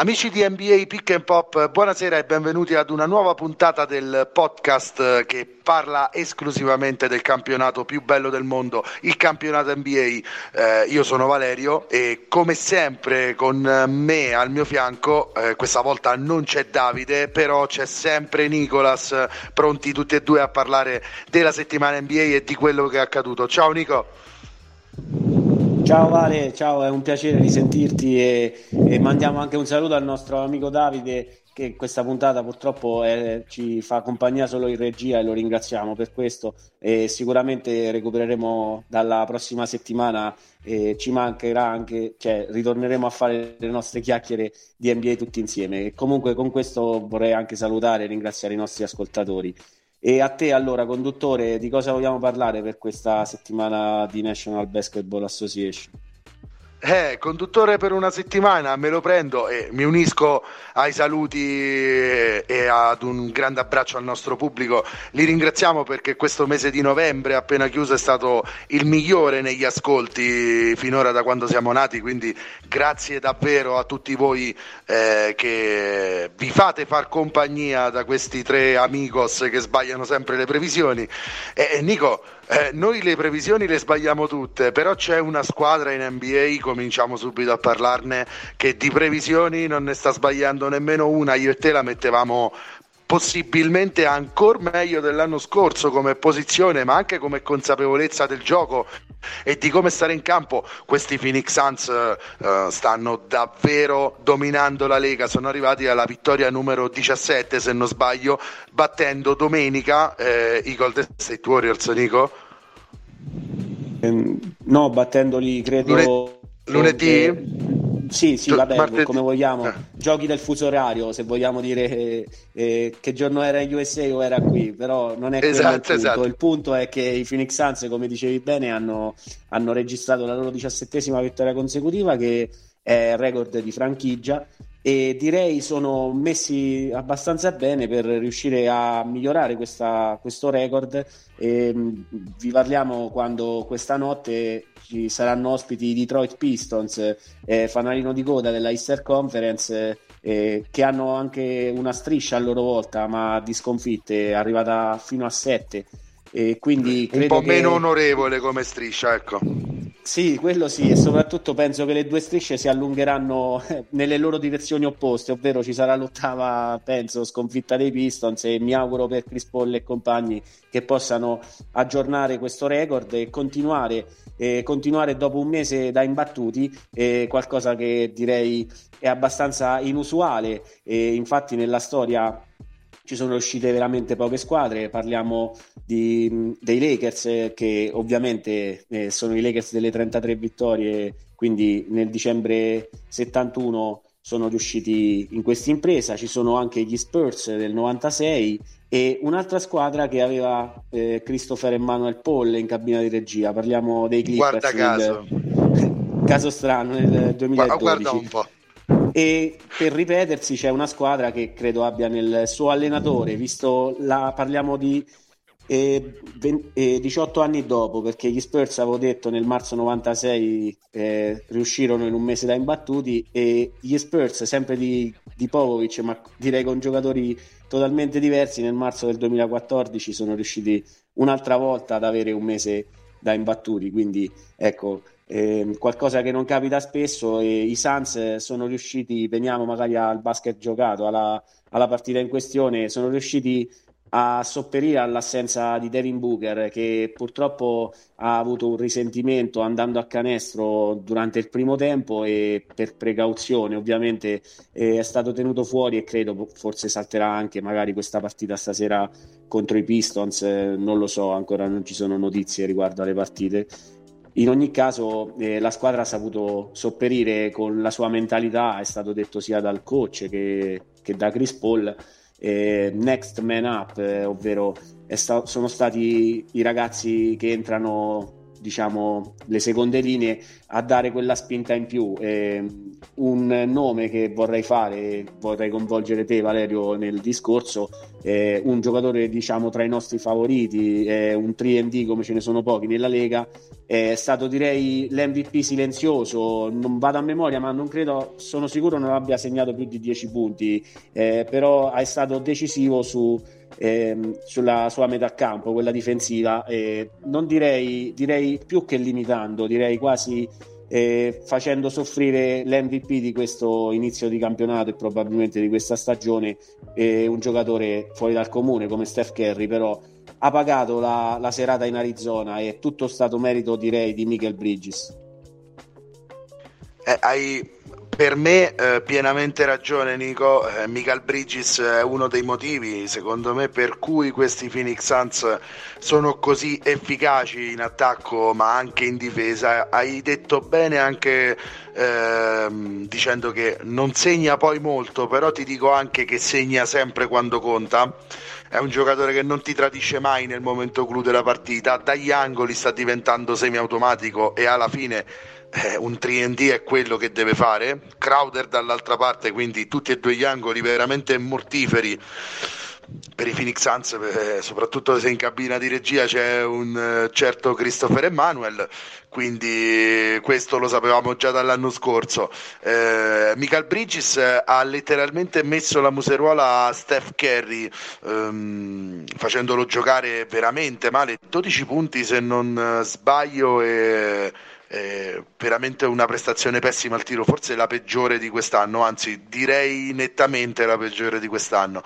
Amici di NBA Pick and Pop, buonasera e benvenuti ad una nuova puntata del podcast che parla esclusivamente del campionato più bello del mondo, il campionato NBA. Eh, io sono Valerio e come sempre con me al mio fianco, eh, questa volta non c'è Davide, però c'è sempre Nicolas, pronti tutti e due a parlare della settimana NBA e di quello che è accaduto. Ciao Nico. Ciao Vale, ciao, è un piacere risentirti e, e mandiamo anche un saluto al nostro amico Davide che questa puntata purtroppo è, ci fa compagnia solo in regia e lo ringraziamo per questo e sicuramente recupereremo dalla prossima settimana e ci mancherà anche, cioè ritorneremo a fare le nostre chiacchiere di NBA tutti insieme e comunque con questo vorrei anche salutare e ringraziare i nostri ascoltatori. E a te allora, conduttore, di cosa vogliamo parlare per questa settimana di National Basketball Association? Eh, conduttore per una settimana, me lo prendo e mi unisco ai saluti e ad un grande abbraccio al nostro pubblico. Li ringraziamo perché questo mese di novembre appena chiuso è stato il migliore negli ascolti finora da quando siamo nati, quindi grazie davvero a tutti voi eh, che vi fate far compagnia da questi tre amigos che sbagliano sempre le previsioni. Eh, Nico, eh, noi le previsioni le sbagliamo tutte, però c'è una squadra in NBA, cominciamo subito a parlarne, che di previsioni non ne sta sbagliando nemmeno una. Io e te la mettevamo possibilmente ancora meglio dell'anno scorso come posizione, ma anche come consapevolezza del gioco e di come stare in campo. Questi Phoenix Suns uh, stanno davvero dominando la Lega, sono arrivati alla vittoria numero 17 se non sbaglio, battendo domenica eh, i Golden State Warriors, Nico? Ehm, no, battendoli credo... Lunedì? lunedì? Sì, sì, vabbè, martedì. come vogliamo. Eh. Giochi del fuso orario, se vogliamo dire eh, eh che giorno era in USA o era qui, però non è esatto, il punto. Esatto. Il punto è che i Phoenix Suns, come dicevi bene, hanno, hanno registrato la loro diciassettesima vittoria consecutiva, che è record di franchigia e direi sono messi abbastanza bene per riuscire a migliorare questa, questo record e, vi parliamo quando questa notte ci saranno ospiti i Detroit Pistons eh, fanalino di coda della Easter Conference eh, che hanno anche una striscia a loro volta ma di sconfitte arrivata fino a 7 e quindi un po' che... meno onorevole come striscia ecco sì, quello sì, e soprattutto penso che le due strisce si allungheranno nelle loro direzioni opposte, ovvero ci sarà l'ottava, penso, sconfitta dei Pistons e mi auguro per Chris Paul e compagni che possano aggiornare questo record e continuare, eh, continuare dopo un mese da imbattuti, eh, qualcosa che direi è abbastanza inusuale e infatti nella storia ci sono uscite veramente poche squadre, parliamo di, dei Lakers che ovviamente eh, sono i Lakers delle 33 vittorie, quindi nel dicembre 71 sono riusciti in questa impresa, ci sono anche gli Spurs del 96 e un'altra squadra che aveva eh, Christopher Emmanuel Paul in cabina di regia, parliamo dei Clippers. Guarda caso. Caso strano nel 2012. Guarda un po' e per ripetersi c'è una squadra che credo abbia nel suo allenatore, visto la, parliamo di eh, 20, eh, 18 anni dopo, perché gli Spurs avevo detto nel marzo 96 eh, riuscirono in un mese da imbattuti e gli Spurs sempre di, di Popovic, ma direi con giocatori totalmente diversi, nel marzo del 2014 sono riusciti un'altra volta ad avere un mese da imbattuti, quindi ecco eh, qualcosa che non capita spesso e i Suns sono riusciti, veniamo magari al basket giocato, alla, alla partita in questione, sono riusciti a sopperire all'assenza di Devin Booker che purtroppo ha avuto un risentimento andando a canestro durante il primo tempo e per precauzione ovviamente eh, è stato tenuto fuori e credo forse salterà anche magari questa partita stasera contro i Pistons, eh, non lo so, ancora non ci sono notizie riguardo alle partite in ogni caso eh, la squadra ha saputo sopperire con la sua mentalità, è stato detto sia dal coach che, che da Chris Paul, eh, next man up, eh, ovvero sta- sono stati i ragazzi che entrano diciamo, le seconde linee a dare quella spinta in più. Eh, un nome che vorrei fare, vorrei coinvolgere te Valerio nel discorso, eh, un giocatore diciamo tra i nostri favoriti, eh, un 3D come ce ne sono pochi nella Lega, è stato direi l'MVP silenzioso, non vado a memoria ma non credo, sono sicuro non abbia segnato più di 10 punti, eh, però è stato decisivo su ehm, sulla sua metà campo, quella difensiva, eh, non direi, direi più che limitando, direi quasi eh, facendo soffrire l'MVP di questo inizio di campionato e probabilmente di questa stagione eh, un giocatore fuori dal comune come Steph Curry, però ha pagato la, la serata in Arizona e è tutto stato merito direi di Michael Bridges. Eh, hai per me eh, pienamente ragione Nico, eh, Michael Bridges è uno dei motivi secondo me per cui questi Phoenix Suns sono così efficaci in attacco ma anche in difesa. Hai detto bene anche eh, dicendo che non segna poi molto, però ti dico anche che segna sempre quando conta. È un giocatore che non ti tradisce mai nel momento clou della partita, dagli angoli sta diventando semiautomatico e alla fine eh, un 3D è quello che deve fare. Crowder dall'altra parte, quindi tutti e due gli angoli veramente mortiferi per i Phoenix Suns, eh, soprattutto se in cabina di regia c'è un eh, certo Christopher Emanuel, quindi questo lo sapevamo già dall'anno scorso. Eh, Michael Bridges ha letteralmente messo la museruola a Steph Curry, ehm, facendolo giocare veramente male, 12 punti se non sbaglio e eh, veramente una prestazione pessima al tiro, forse la peggiore di quest'anno, anzi direi nettamente la peggiore di quest'anno.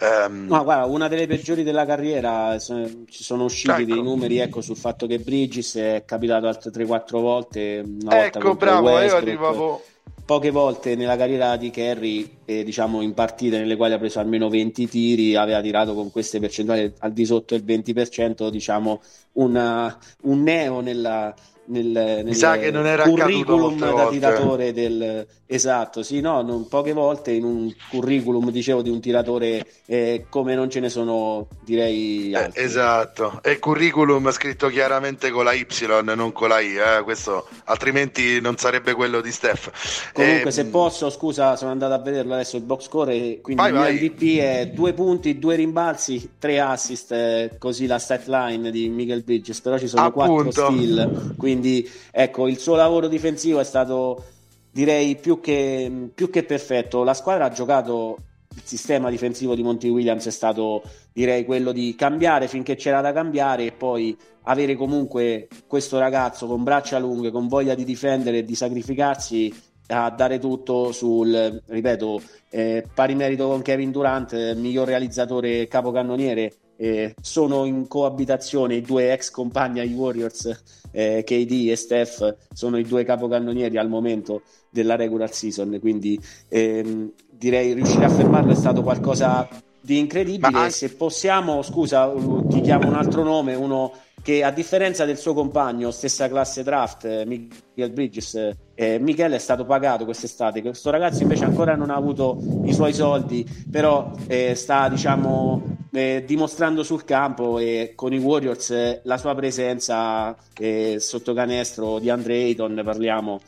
Um, no, guarda, una delle peggiori della carriera, ci sono usciti ecco. dei numeri ecco, sul fatto che Bridges è capitato altre 3-4 volte. Una ecco, bravo, Westbrook, io arrivavo poche volte nella carriera di Kerry, eh, diciamo in partite nelle quali ha preso almeno 20 tiri, aveva tirato con queste percentuali al di sotto del 20%, diciamo una, un neo nella, nel, nel Mi sa che non era curriculum da volte. tiratore del esatto, sì, no, non, poche volte in un curriculum dicevo di un tiratore eh, come non ce ne sono, direi eh, esatto, e curriculum scritto chiaramente con la Y, non con la I, eh, questo altrimenti non sarebbe quello di Steph. Comunque, se ehm, posso, scusa, sono andato a vederlo adesso il box score, quindi vai, il vai. MVP è due punti, due rimbalzi, tre assist, eh, così la stat line di Michael Bridges, però ci sono Appunto. quattro steal, quindi quindi ecco, il suo lavoro difensivo è stato direi più che, più che perfetto. La squadra ha giocato il sistema difensivo di Monty Williams è stato direi quello di cambiare finché c'era da cambiare e poi avere comunque questo ragazzo con braccia lunghe, con voglia di difendere e di sacrificarsi a dare tutto sul, ripeto, eh, pari merito con Kevin Durant, miglior realizzatore capocannoniere eh, sono in coabitazione i due ex compagni ai Warriors, eh, KD e Steph, sono i due capocannonieri al momento della regular season, quindi ehm, direi riuscire a fermarlo è stato qualcosa di incredibile. Ma... Se possiamo, scusa, ti chiamo un altro nome, uno che a differenza del suo compagno, stessa classe draft, eh, Michael Bridges, eh, Michele è stato pagato quest'estate. Questo ragazzo invece ancora non ha avuto i suoi soldi, però eh, sta diciamo eh, dimostrando sul campo e con i Warriors eh, la sua presenza eh, sotto canestro di Andre Ayton parliamo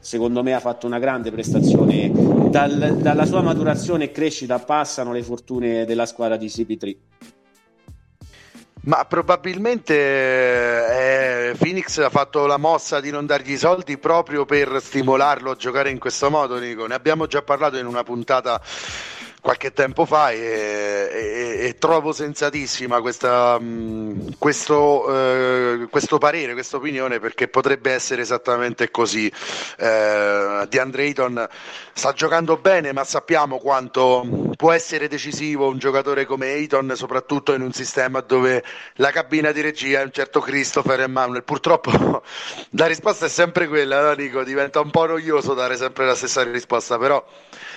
secondo me ha fatto una grande prestazione Dal, dalla sua maturazione e crescita passano le fortune della squadra di CP3 ma probabilmente eh, Phoenix ha fatto la mossa di non dargli i soldi proprio per stimolarlo a giocare in questo modo, Nico. Ne abbiamo già parlato in una puntata qualche tempo fa e, e, e trovo sensatissima questa, mh, questo, eh, questo, parere, questa opinione perché potrebbe essere esattamente così. Eh, di Andre Ayton sta giocando bene ma sappiamo quanto può essere decisivo un giocatore come Ayton soprattutto in un sistema dove la cabina di regia è un certo Christopher Emanuel. Purtroppo la risposta è sempre quella, no, Nico? diventa un po' noioso dare sempre la stessa risposta però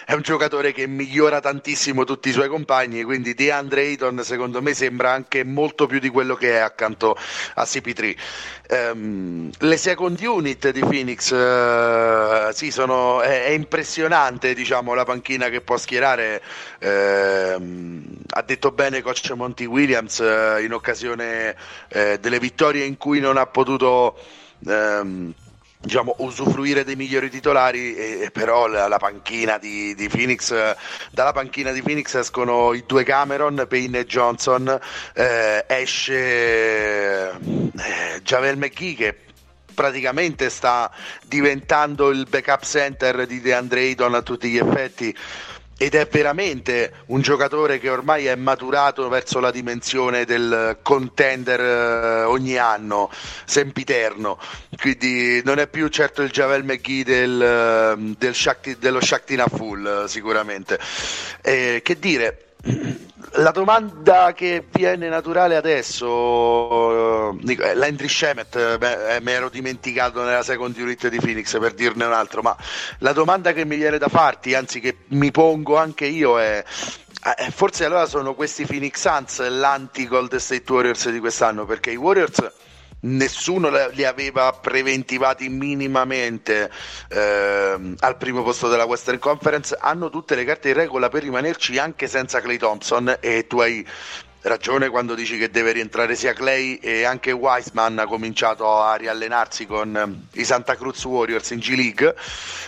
è un giocatore che migliora tantissimo tutti i suoi compagni, quindi DeAndre Ayton secondo me sembra anche molto più di quello che è accanto a CP3. Um, ehm, le second unit di Phoenix uh, sì, sono, è, è, impressionante diciamo, la panchina che può schierare ha detto bene coach Monty Williams eh, in occasione eh, delle vittorie in cui non ha potuto ehm, diciamo, usufruire dei migliori titolari, e, e però la, la panchina di, di, Phoenix, dalla panchina di Phoenix escono i due Cameron, Payne e Johnson, eh, esce eh, Javel McGee che praticamente sta diventando il backup center di DeAndre Ayton a tutti gli effetti ed è veramente un giocatore che ormai è maturato verso la dimensione del contender eh, ogni anno, sempiterno. Quindi non è più certo il Javel McGee del, eh, del Shakti, dello Shaktina Full, sicuramente. Eh, che dire, la domanda che viene naturale adesso, eh, Landry Shemet, beh, mi ero dimenticato nella second unit di Phoenix per dirne un altro, ma la domanda che mi viene da farti, anzi che mi pongo anche io è eh, forse allora sono questi Phoenix Suns l'anti-Gold State Warriors di quest'anno, perché i Warriors nessuno li aveva preventivati minimamente eh, al primo posto della Western Conference. Hanno tutte le carte in regola per rimanerci anche senza Clay Thompson. E tu hai ragione quando dici che deve rientrare sia Clay e anche Wiseman ha cominciato a riallenarsi con eh, i Santa Cruz Warriors in G League.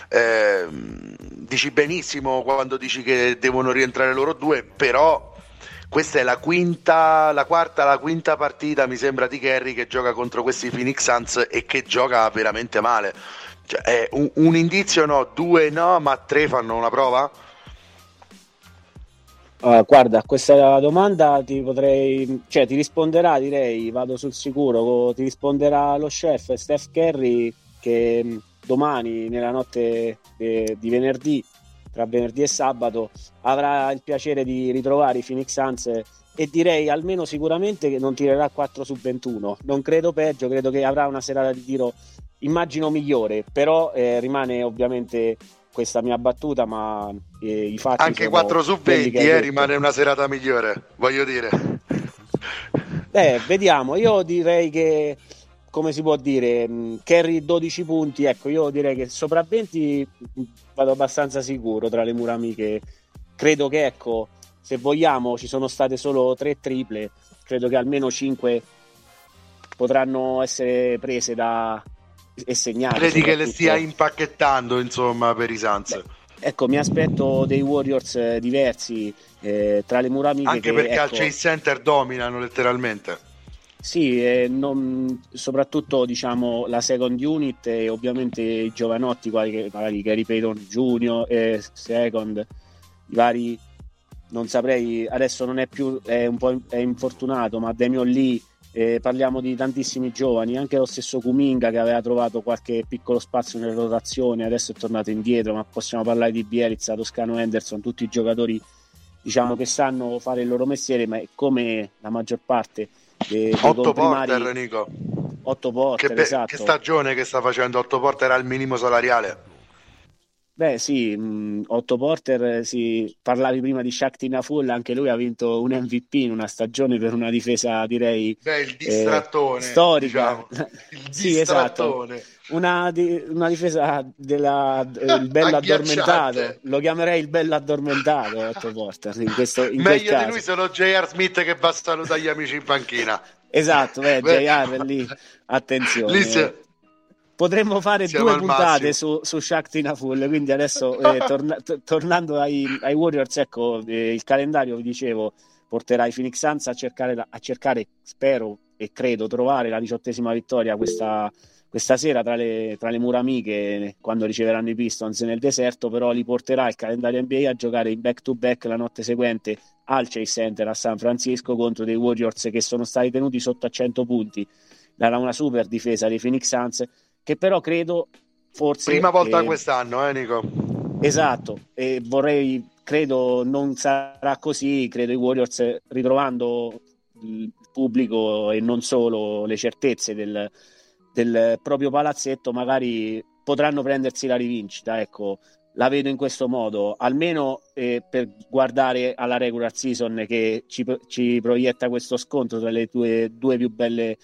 Eh, dici benissimo quando dici che devono rientrare loro due però questa è la quinta, la quarta, la quinta partita, mi sembra, di Kerry che gioca contro questi Phoenix Suns e che gioca veramente male. Cioè, un, un indizio no, due no, ma tre fanno una prova? Uh, guarda, questa domanda ti potrei, cioè ti risponderà, direi, vado sul sicuro, ti risponderà lo chef Steph Curry che mm, domani, nella notte eh, di venerdì, tra venerdì e sabato avrà il piacere di ritrovare i Phoenix Suns e direi almeno sicuramente che non tirerà 4 su 21 non credo peggio, credo che avrà una serata di tiro immagino migliore però eh, rimane ovviamente questa mia battuta ma eh, i fatti anche 4 su 20 eh, rimane una serata migliore voglio dire. Eh, vediamo. Io direi che come si può dire, carry mm, 12 punti, ecco, io direi che sopra 20 mm, vado abbastanza sicuro tra le mura amiche. Credo che, ecco, se vogliamo, ci sono state solo tre triple, credo che almeno 5 potranno essere prese da e segnate. Credi che le stia impacchettando, insomma, per i Suns? ecco, mi aspetto dei Warriors eh, diversi eh, tra le mura amiche. Anche che, perché ecco, al Chase Center dominano letteralmente. Sì, eh, non, soprattutto diciamo, la second unit e ovviamente i giovanotti, quali, magari Gary Payton Junior, eh, second, i vari, non saprei, adesso non è più, è un po' è infortunato, ma Damian Lee, eh, parliamo di tantissimi giovani, anche lo stesso Kuminga che aveva trovato qualche piccolo spazio nelle rotazioni, adesso è tornato indietro, ma possiamo parlare di Bielizza, Toscano Henderson, tutti i giocatori diciamo che sanno fare il loro mestiere, ma come la maggior parte dei, 8 porter Nico. 8 porter che, be- esatto. che stagione che sta facendo? 8 porter al minimo salariale Beh sì, mh, mm, Otto Porter, sì, parlavi prima di Shakti Naful, anche lui ha vinto un MVP in una stagione per una difesa direi Beh, il distrattone, eh, storica. Diciamo. Il sì, esatto. Una, di, una difesa del eh, bello addormentato, lo chiamerei il bello addormentato Otto Porter in questo in Meglio di lui sono J.R. Smith che va a salutare gli amici in panchina. Esatto, beh, JR lì, attenzione. Lì Potremmo fare Siamo due puntate su, su Shaktina Full, quindi adesso eh, torna, t- tornando ai, ai, Warriors, ecco, eh, il calendario, vi dicevo, porterà i Phoenix Suns a cercare, a cercare, spero e credo, trovare la diciottesima vittoria questa, questa sera tra le, tra le, mura amiche quando riceveranno i Pistons nel deserto, però li porterà il calendario NBA a giocare in back to back la notte seguente al Chase Center a San Francisco contro dei Warriors che sono stati tenuti sotto a 100 punti. Da una super difesa dei Phoenix Suns che però credo forse... Prima volta che... quest'anno, eh Nico? Esatto, e vorrei, credo non sarà così, credo i Warriors ritrovando il pubblico e non solo le certezze del, del proprio palazzetto, magari potranno prendersi la rivincita, ecco, la vedo in questo modo, almeno eh, per guardare alla regular season che ci, ci, proietta questo scontro tra le due, due più belle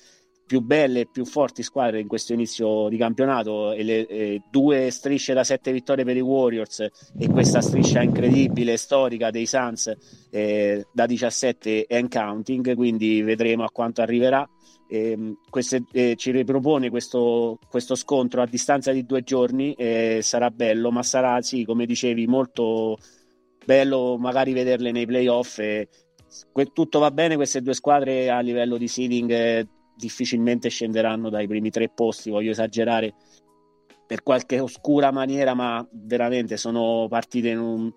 più belle e più forti squadre in questo inizio di campionato e, le, e due strisce da sette vittorie per i Warriors e questa striscia incredibile, storica dei Suns eh, da 17 and counting, quindi vedremo a quanto arriverà. Eh, queste, eh, ci ripropone questo, questo, scontro a distanza di due giorni e sarà bello, ma sarà sì, come dicevi, molto bello magari vederle nei playoff. Tutto va bene, queste due squadre a livello di seeding eh, difficilmente scenderanno dai primi tre posti, voglio esagerare per qualche oscura maniera, ma veramente sono partite in un...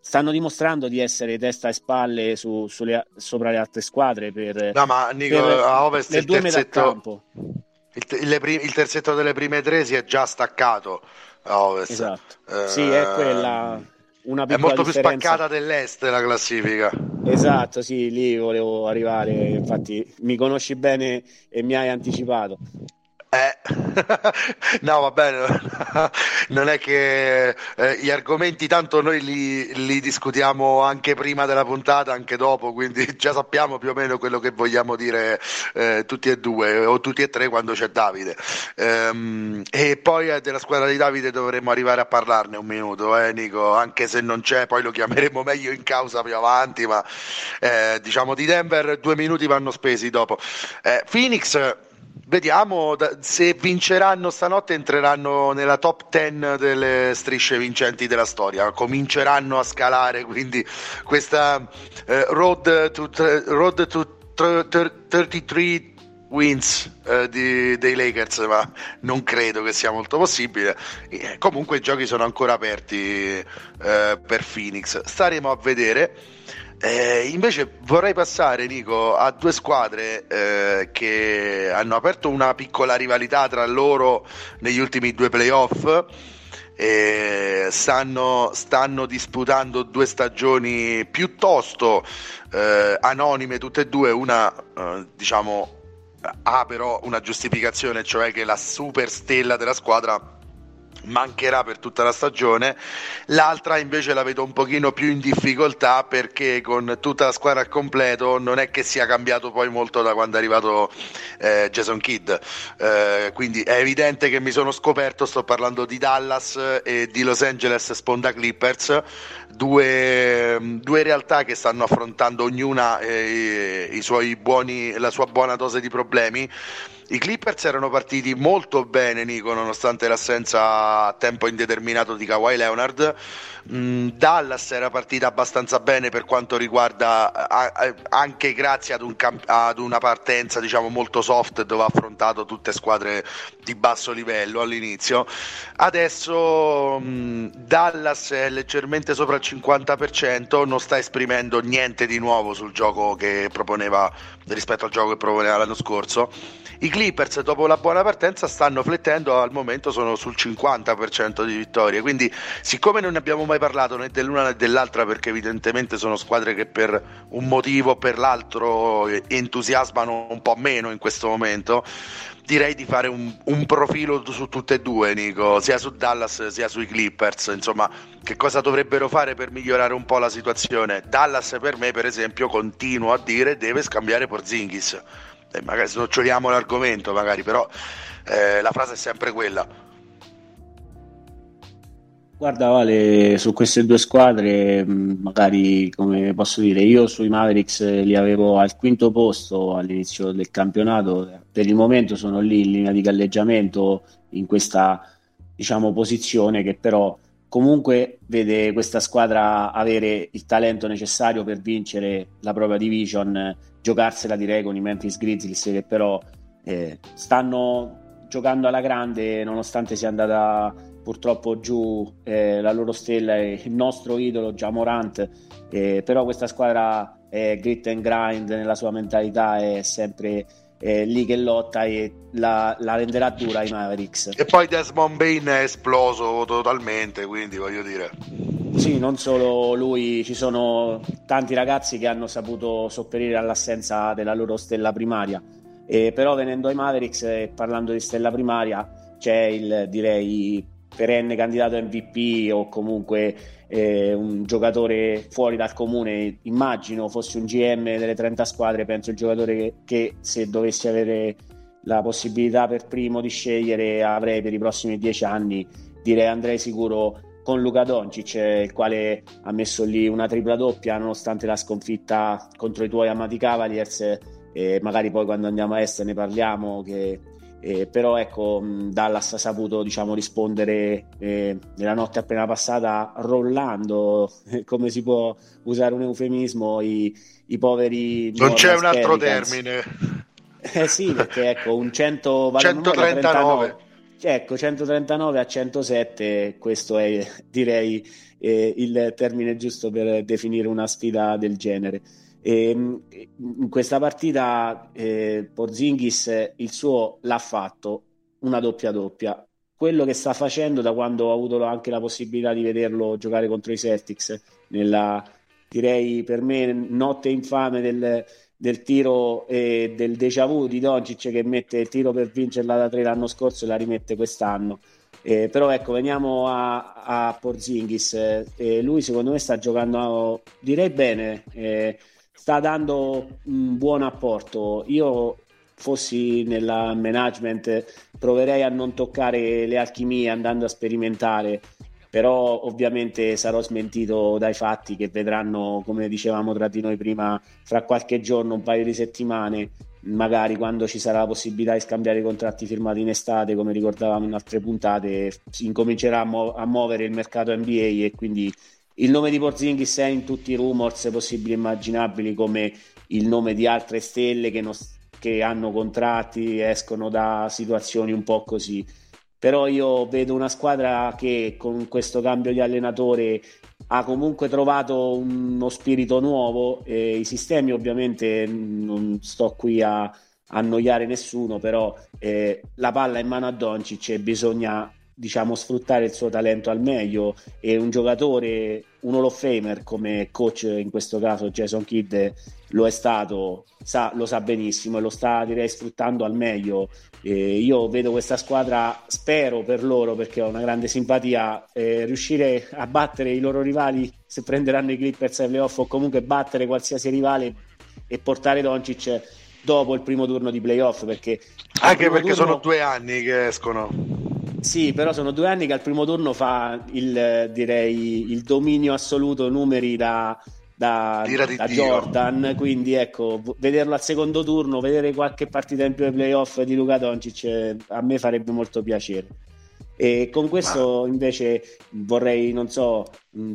stanno dimostrando di essere testa e spalle su, sulle, sopra le altre squadre per, no, ma Nico, per a Ovest il terzetto, il, il, il, terzetto delle prime tre si è già staccato a Ovest. Esatto. Eh, sì, è quella una è molto differenza. più spaccata dell'est la classifica. Esatto, sì, lì volevo arrivare, infatti mi conosci bene e mi hai anticipato. No, va bene, non è che eh, gli argomenti tanto noi li, li, discutiamo anche prima della puntata, anche dopo, quindi già sappiamo più o meno quello che vogliamo dire eh, tutti e due o tutti e tre quando c'è Davide. Ehm, e poi eh, della squadra di Davide dovremmo arrivare a parlarne un minuto, eh, Nico, anche se non c'è, poi lo chiameremo meglio in causa più avanti, ma eh, diciamo di Denver due minuti vanno spesi dopo. Eh, Phoenix Vediamo se vinceranno stanotte, entreranno nella top 10 delle strisce vincenti della storia. Cominceranno a scalare quindi questa eh, road to, road to 33 wins eh, di, dei Lakers, ma non credo che sia molto possibile. Eh, comunque i giochi sono ancora aperti eh, per Phoenix. Staremo a vedere. Eh, invece vorrei passare, Nico, a due squadre eh, che hanno aperto una piccola rivalità tra loro negli ultimi due playoff. Eh, stanno, stanno, disputando due stagioni piuttosto eh, anonime, tutte e due. Una, eh, diciamo, ha però una giustificazione, cioè che la super stella della squadra mancherà per tutta la stagione, l'altra invece la vedo un pochino più in difficoltà perché con tutta la squadra al completo non è che sia cambiato poi molto da quando è arrivato eh, Jason Kidd, eh, quindi è evidente che mi sono scoperto, sto parlando di Dallas e di Los Angeles Sponda Clippers, due, due realtà che stanno affrontando ognuna eh, buoni, la sua buona dose di problemi i Clippers erano partiti molto bene, Nico, nonostante l'assenza a tempo indeterminato di Kawhi Leonard. Mm, Dallas era partita abbastanza bene per quanto riguarda anche grazie ad, un ad, una partenza diciamo molto soft dove ha affrontato tutte squadre di basso livello all'inizio. Adesso mm, Dallas è leggermente sopra il 50%, non sta esprimendo niente di nuovo sul gioco che proponeva rispetto al gioco che proponeva l'anno scorso. I Clippers dopo la buona partenza stanno flettendo, al momento sono sul 50% di vittorie, quindi siccome non ne abbiamo mai parlato né dell'una né dell'altra perché evidentemente sono squadre che per un motivo o per l'altro entusiasmano un po' meno in questo momento, direi di fare un, un, profilo su tutte e due, Nico, sia su Dallas sia sui Clippers. Insomma, che cosa dovrebbero fare per migliorare un po' la situazione? Dallas, per me, per esempio, continuo a dire deve scambiare Porzingis eh, magari snoccioliamo l'argomento, magari, però eh, la frase è sempre quella. Guarda Vale, su queste due squadre, mm, magari come posso dire, io sui Mavericks li avevo al quinto posto all'inizio del campionato, per il momento sono lì in linea di galleggiamento in questa diciamo, posizione che però comunque vede questa squadra avere il talento necessario per vincere la propria division, giocarsela direi con i Memphis Grizzlies che però eh, stanno giocando alla grande nonostante sia andata purtroppo giù eh, la loro stella e il nostro idolo Jamorant eh, però questa squadra è grit and grind nella sua mentalità è sempre eh, lì che lotta e la, la, renderà dura ai Mavericks. E poi Desmond Bain è esploso totalmente, quindi voglio dire. Sì, non solo lui, ci sono tanti ragazzi che hanno saputo sopperire all'assenza della loro stella primaria. Eh, però venendo ai Mavericks e parlando di stella primaria c'è il direi perenne candidato MVP o comunque eh, un giocatore fuori dal comune, immagino fossi un GM delle 30 squadre, penso il giocatore che, che se dovessi avere la possibilità per primo di scegliere avrei per i prossimi dieci anni, direi andrei sicuro con Luca Doncic, il quale ha messo lì una tripla doppia nonostante la sconfitta contro i tuoi amati Cavaliers. E magari poi quando andiamo a est ne parliamo. Che, eh, però ecco, Dallas ha saputo diciamo, rispondere eh, nella notte appena passata rollando, come si può usare un eufemismo, i, i poveri. Non c'è un altro termine. Eh sì, perché ecco, un 100 139. Ecco, 139 a 107, questo è direi eh, il termine giusto per definire una sfida del genere. E, ehm, in questa partita eh, Porzingis il suo l'ha fatto una doppia doppia. Quello che sta facendo da quando ho avuto anche la possibilità di vederlo giocare contro i Celtics nella direi per me notte infame del, del tiro e del déjà vu di Doncic che mette il tiro per vincerla da tre l'anno scorso e la rimette quest'anno. Eh, però ecco, veniamo a, a Porzingis. Eh, lui secondo me sta giocando, direi bene, eh, sta dando un buon apporto. Io fossi nella management proverei a non toccare le alchimie andando a sperimentare però ovviamente sarò smentito dai fatti che vedranno, come dicevamo tra di noi prima, fra qualche giorno, un paio di settimane, magari quando ci sarà la possibilità di scambiare i contratti firmati in estate, come ricordavamo in altre puntate, si incomincerà a, mu- a muovere il mercato NBA e quindi il nome di Porzingis è in tutti i rumors possibili e immaginabili come il nome di altre stelle che, non, che hanno contratti, escono da situazioni un po' così. Però io vedo una squadra che con questo cambio di allenatore ha comunque trovato uno spirito nuovo e i sistemi ovviamente non sto qui a annoiare nessuno però eh, la palla è in mano a Doncic e bisogna diciamo sfruttare il suo talento al meglio. E un giocatore un Hall of Famer come coach in questo caso Jason Kidd lo è stato sa, lo sa benissimo e lo sta direi sfruttando al meglio. Eh, io vedo questa squadra, spero per loro perché ho una grande simpatia, eh, riuscire a battere i loro rivali se prenderanno i Clippers ai playoff o comunque battere qualsiasi rivale e portare Doncic dopo il primo turno di playoff perché anche perché turno... sono due anni che escono sì, però sono due anni che al primo turno fa il, direi, il dominio assoluto numeri da, da, da Jordan, quindi ecco, vederlo al secondo turno, vedere qualche partita in più ai playoff di Luca Doncic a me farebbe molto piacere. E con questo invece vorrei, non so,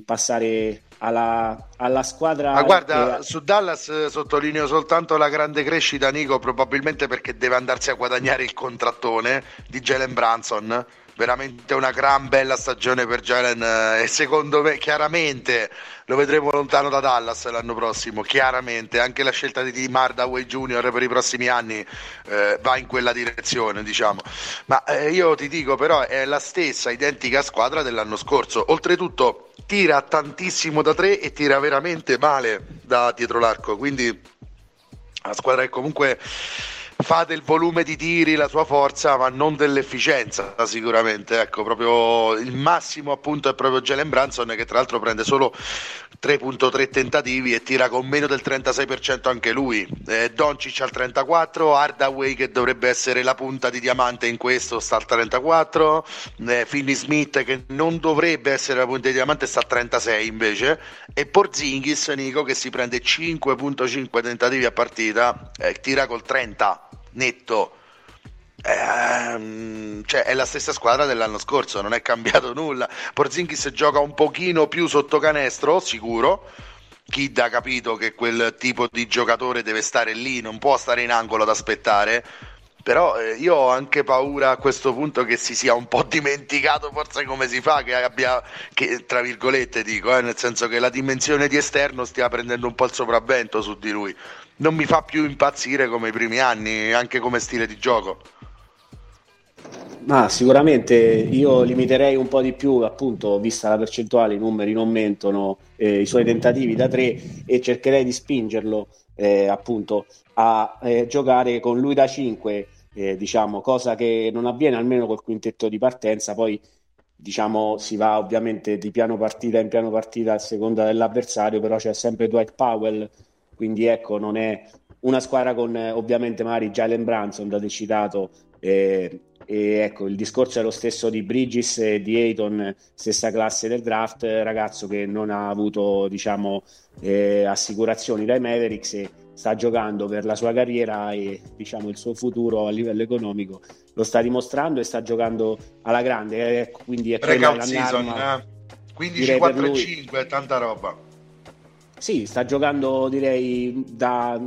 passare alla, alla squadra. Ma guarda, che... su Dallas eh, sottolineo soltanto la grande crescita, Nico, probabilmente perché deve andarsi a guadagnare il contrattone di Jalen Branson veramente una gran bella stagione per Jalen eh, e secondo me chiaramente lo vedremo lontano da Dallas l'anno prossimo chiaramente. Anche la scelta di Tim Hardaway Jr. per i prossimi anni eh, va in quella direzione diciamo. Ma eh, io ti dico però è la stessa identica squadra dell'anno scorso. Oltretutto tira tantissimo da tre e tira veramente male da dietro l'arco. Quindi la squadra è comunque fa del volume di tiri la sua forza, ma non dell'efficienza sicuramente. Ecco, proprio il massimo appunto è proprio Jalen Branson che tra l'altro prende solo 3.3 tentativi e tira con meno del 36% anche lui. Eh, Doncic al 34, Hardaway che dovrebbe essere la punta di diamante in questo sta al 34, eh, Finney Smith che non dovrebbe essere la punta di diamante sta al 36 invece e Porzingis Nico che si prende 5.5 tentativi a partita eh, tira col 30 netto. Ehm, cioè è la stessa squadra dell'anno scorso, non è cambiato nulla. Porzingis gioca un pochino più sotto canestro, sicuro. Kid ha capito che quel tipo di giocatore deve stare lì, non può stare in angolo ad aspettare. Però eh, io ho anche paura a questo punto che si sia un po' dimenticato forse come si fa, che abbia, che, tra virgolette dico, eh, nel senso che la dimensione di esterno stia prendendo un po' il sopravvento su di lui non mi fa più impazzire come i primi anni, anche come stile di gioco. Ma sicuramente io limiterei un po' di più, appunto, vista la percentuale, i numeri non mentono, eh, i suoi tentativi da tre e cercherei di spingerlo eh, appunto a eh, giocare con lui da 5, eh, diciamo, cosa che non avviene almeno col quintetto di partenza, poi diciamo si va ovviamente di piano partita in piano partita a seconda dell'avversario, però c'è sempre Dwight Powell quindi ecco non è una squadra con eh, ovviamente magari Jalen Branson da citato eh, e ecco il discorso è lo stesso di Bridges e di Ayton stessa classe del draft ragazzo che non ha avuto diciamo eh, assicurazioni dai Mavericks e sta giocando per la sua carriera e diciamo il suo futuro a livello economico lo sta dimostrando e sta giocando alla grande eh, quindi è Breakout season eh? 15 4 e 5 è tanta roba sì, sta giocando direi da,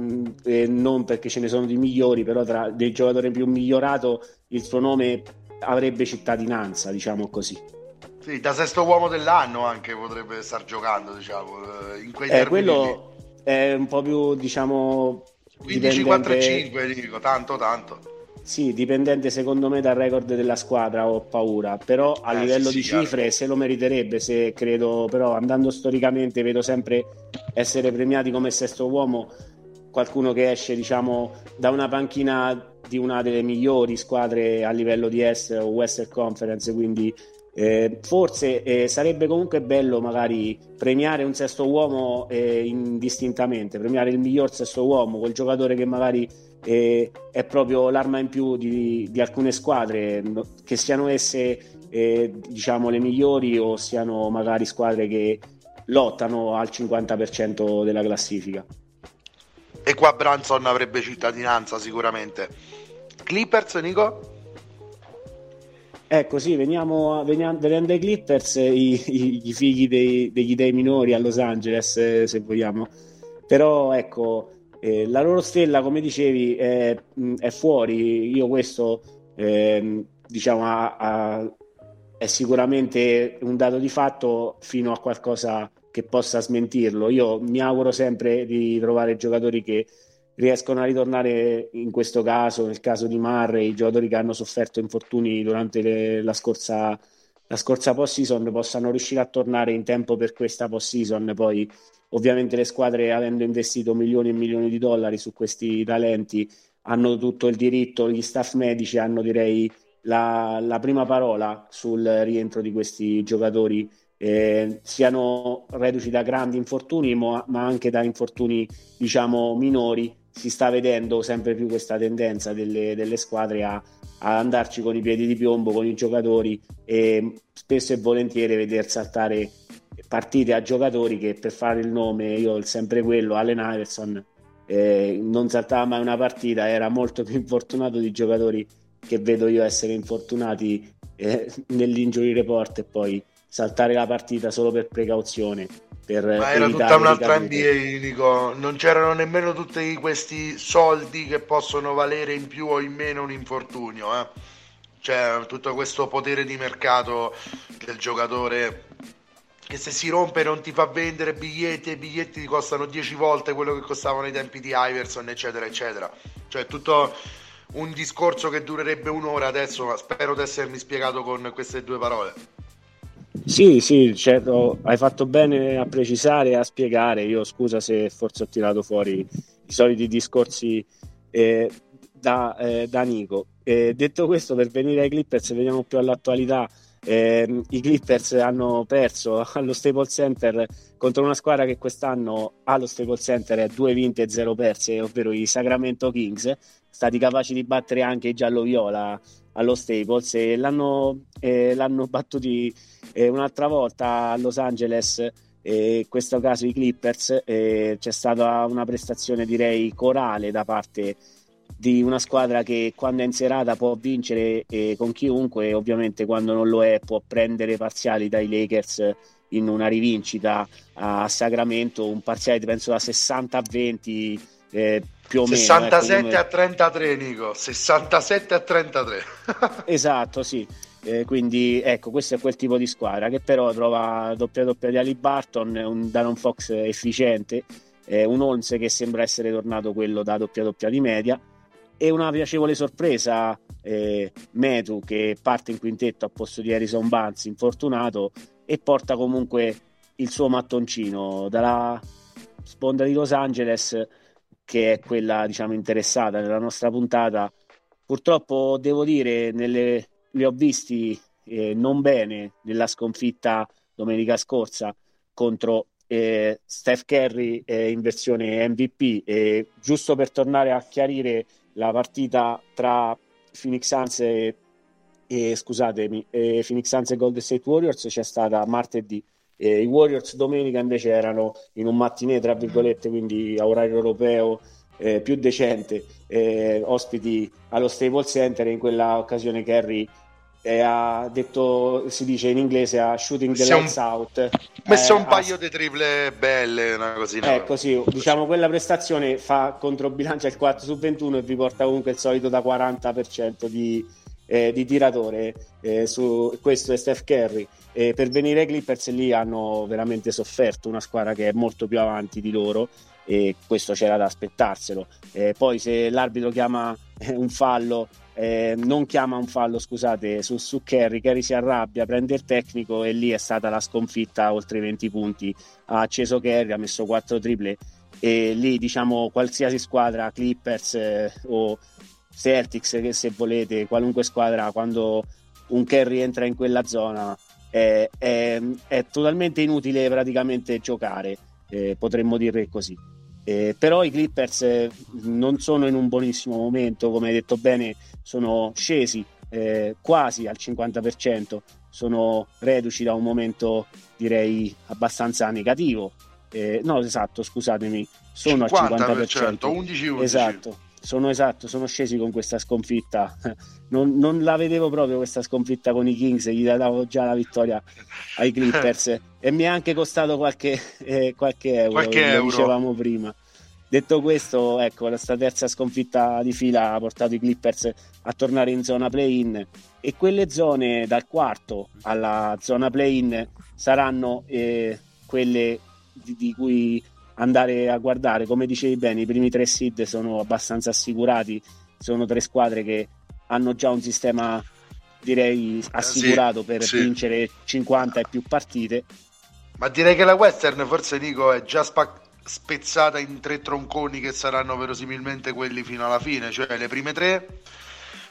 eh, non perché ce ne sono di migliori, però tra dei giocatori più migliorato il suo nome avrebbe cittadinanza, diciamo così. Sì, da sesto uomo dell'anno anche potrebbe star giocando, diciamo, eh, in quei eh, quello lì. è un po' più, diciamo 15 4 e 5, dico, tanto tanto. Sì, dipendente secondo me dal record della squadra, ho paura, però a eh, livello sì, di sì, cifre chiaro. se lo meriterebbe, se credo, però andando storicamente vedo sempre essere premiati come sesto uomo qualcuno che esce diciamo da una panchina di una delle migliori squadre a livello di Est o Western Conference, quindi eh, forse eh, sarebbe comunque bello magari premiare un sesto uomo eh, indistintamente, premiare il miglior sesto uomo, quel giocatore che magari e è proprio l'arma in più di, di alcune squadre, che siano esse eh, diciamo le migliori o siano magari squadre che lottano al 50% della classifica. E qua Branson avrebbe cittadinanza sicuramente. Clippers, Nico? Ecco, sì, veniamo, veniamo venendo ai Clippers, i, i, i figli dei, degli dei minori a Los Angeles, se vogliamo. Però, ecco, eh, la loro stella, come dicevi, è, è fuori. Io questo, eh, diciamo, a, a, è sicuramente un dato di fatto fino a qualcosa che possa smentirlo. Io mi auguro sempre di trovare giocatori che riescono a ritornare in questo caso, nel caso di Murray, i giocatori che hanno sofferto infortuni durante le, la scorsa la scorsa post-season possano riuscire a tornare in tempo per questa post-season. Poi, ovviamente, le squadre, avendo investito milioni e milioni di dollari su questi talenti, hanno tutto il diritto, gli staff medici hanno, direi, la, la prima parola sul rientro di questi giocatori. Eh, siano reduci da grandi infortuni, ma, ma anche da infortuni, diciamo, minori. Si sta vedendo sempre più questa tendenza delle, delle squadre a a andarci con i piedi di piombo con i giocatori e spesso e volentieri veder saltare partite a giocatori che per fare il nome io ho sempre quello Allen Iverson eh, non saltava mai una partita era molto più infortunato di giocatori che vedo io essere infortunati eh, nell'injury report e poi saltare la partita solo per precauzione per Ma era tutta un'altra NBA, dico, non c'erano nemmeno tutti questi soldi che possono valere in più o in meno un infortunio, eh? Cioè, tutto questo potere di mercato del giocatore che se si rompe non ti fa vendere biglietti e i biglietti ti costano 10 volte quello che costavano ai tempi di Iverson, eccetera, eccetera. Cioè, tutto un discorso che durerebbe un'ora adesso, ma spero di essermi spiegato con queste due parole. Sì, sì, certo, hai fatto bene a precisare e a spiegare. Io scusa se forse ho tirato fuori i soliti discorsi eh, da, eh, da, Nico. Eh, detto questo, per venire ai Clippers, veniamo più all'attualità. Eh, I Clippers hanno perso allo Staples Center contro una squadra che quest'anno allo Staples Center è due vinte e zero perse, ovvero i Sacramento Kings, stati capaci di battere anche giallo-viola allo Staples e l'hanno, eh, l'hanno battuti eh, un'altra volta a Los Angeles eh, in questo caso i Clippers c'è stata una prestazione direi corale da parte di una squadra che quando è in serata può vincere con chiunque ovviamente quando non lo è può prendere parziali dai Lakers in una rivincita a Sacramento un parziale penso da 60 a 20 eh, più o 67 meno, ecco, a 33 Nico. 67 a 33 esatto sì. Eh, quindi ecco questo è quel tipo di squadra che però trova doppia doppia di Ali Barton un Danon Fox efficiente eh, un Holmes che sembra essere tornato quello da doppia doppia di media e una piacevole sorpresa eh, Metu che parte in quintetto a posto di Harrison Barnes infortunato e porta comunque il suo mattoncino dalla sponda di Los Angeles che è quella diciamo interessata nella nostra puntata. Purtroppo devo dire, nelle, li ho visti eh, non bene nella sconfitta domenica scorsa contro eh, Steph Curry eh, in versione MVP. E giusto per tornare a chiarire la partita tra Phoenix Suns e, e scusatemi, e Phoenix Suns e Golden State Warriors c'è stata martedì. I Warriors domenica invece erano in un mattinè, tra virgolette, quindi a orario europeo eh, più decente, eh, ospiti allo Staples Center. In quella occasione Kerry eh, ha detto, si dice in inglese, a shooting the lights un... out. Messo un eh, paio di triple belle, una cosina. Ecco, sì, diciamo quella prestazione fa controbilancia il 4 su 21 e vi porta comunque il solito da 40% di, eh, di tiratore. Eh, su, questo è Steph Curry. E per venire ai Clippers lì hanno veramente sofferto una squadra che è molto più avanti di loro e questo c'era da aspettarselo. Eh, poi se l'arbitro chiama eh, un fallo, eh, non chiama un fallo, scusate, su, su Kerry, Kerry si arrabbia, prende il tecnico e lì è stata la sconfitta oltre i 20 punti. Ha acceso Kerry, ha messo 4 triple e lì diciamo qualsiasi squadra, Clippers eh, o Celtics che se volete, qualunque squadra quando un Kerry entra in quella zona è, è, è totalmente inutile praticamente giocare, eh, potremmo dire così. Eh, però i Clippers eh, non sono in un buonissimo momento, come hai detto bene, sono scesi eh, quasi al 50%, sono reduci da un momento direi abbastanza negativo. Eh, no, esatto, scusatemi, sono 50%, al 50%. 11-11. Esatto, sono esatto, sono scesi con questa sconfitta. Non, non, la vedevo proprio questa sconfitta con i Kings, gli davo già la vittoria ai Clippers e mi è anche costato qualche, eh, qualche euro, qualche come euro. dicevamo prima. Detto questo, ecco, questa terza sconfitta di fila ha portato i Clippers a tornare in zona play-in e quelle zone dal quarto alla zona play-in saranno eh, quelle di, di cui andare a guardare. Come dicevi bene, i primi tre seed sono abbastanza assicurati, sono tre squadre che hanno già un sistema direi assicurato sì, per sì. vincere 50 e più partite. Ma direi che la Western forse Nico è già spac- spezzata in tre tronconi che saranno verosimilmente quelli fino alla fine, cioè le prime tre,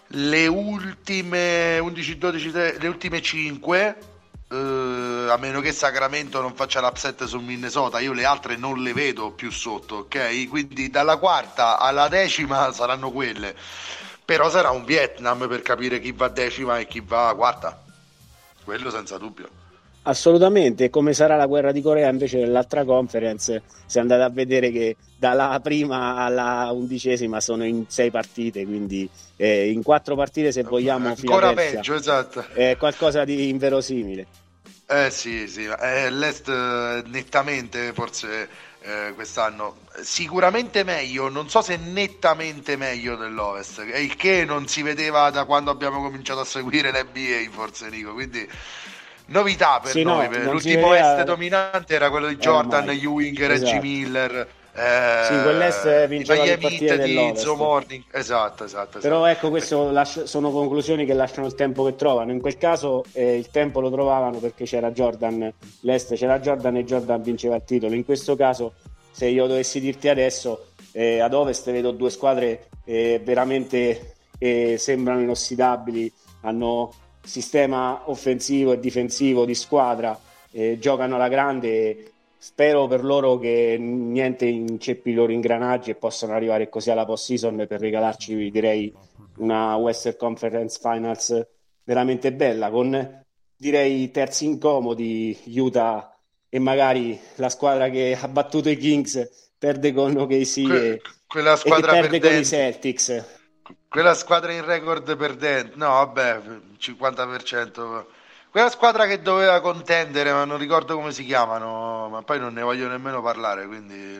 le ultime 11, 12, 3, le ultime 5 Uh, a meno che Sacramento non faccia l'upset sul Minnesota, io le altre non le vedo più sotto, ok? Quindi dalla quarta alla decima saranno quelle, però sarà un Vietnam per capire chi va decima e chi va quarta, quello senza dubbio. Assolutamente, come sarà la guerra di Corea invece nell'altra conference, si è andate a vedere che dalla prima alla undicesima sono in sei partite, quindi eh, in quattro partite se vogliamo ancora peggio, esatto. È qualcosa di inverosimile. Eh sì, sì, eh, l'Est eh, nettamente forse eh, quest'anno sicuramente meglio, non so se nettamente meglio dell'Ovest, il che non si vedeva da quando abbiamo cominciato a seguire l'NBA forse Nico, quindi novità per sì, noi. No, L'ultimo vedeva... est dominante era quello di eh, Jordan, eh, Ewing, esatto. Reggie Miller. Eh, sì, quell'est vinceva le partite di Morning. Esatto, esatto, Però esatto. ecco, queste sono conclusioni che lasciano il tempo che trovano. In quel caso eh, il tempo lo trovavano perché c'era Jordan, l'est c'era Jordan e Jordan vinceva il titolo. In questo caso, se io dovessi dirti adesso, eh, ad ovest vedo due squadre eh, veramente sembrano inossidabili, hanno sistema offensivo e difensivo di squadra, eh, giocano alla grande. Spero per loro che niente inceppi i loro ingranaggi e possano arrivare così alla post season per regalarci, direi, una Western Conference Finals veramente bella con direi terzi incomodi Utah e magari la squadra che ha battuto i Kings perde con OKC que- e, quella squadra e perde perdente. con i Celtics quella squadra in record perdente, no, vabbè, 50%. Quella squadra che doveva contendere, ma non ricordo come si chiamano, ma poi non ne voglio nemmeno parlare, quindi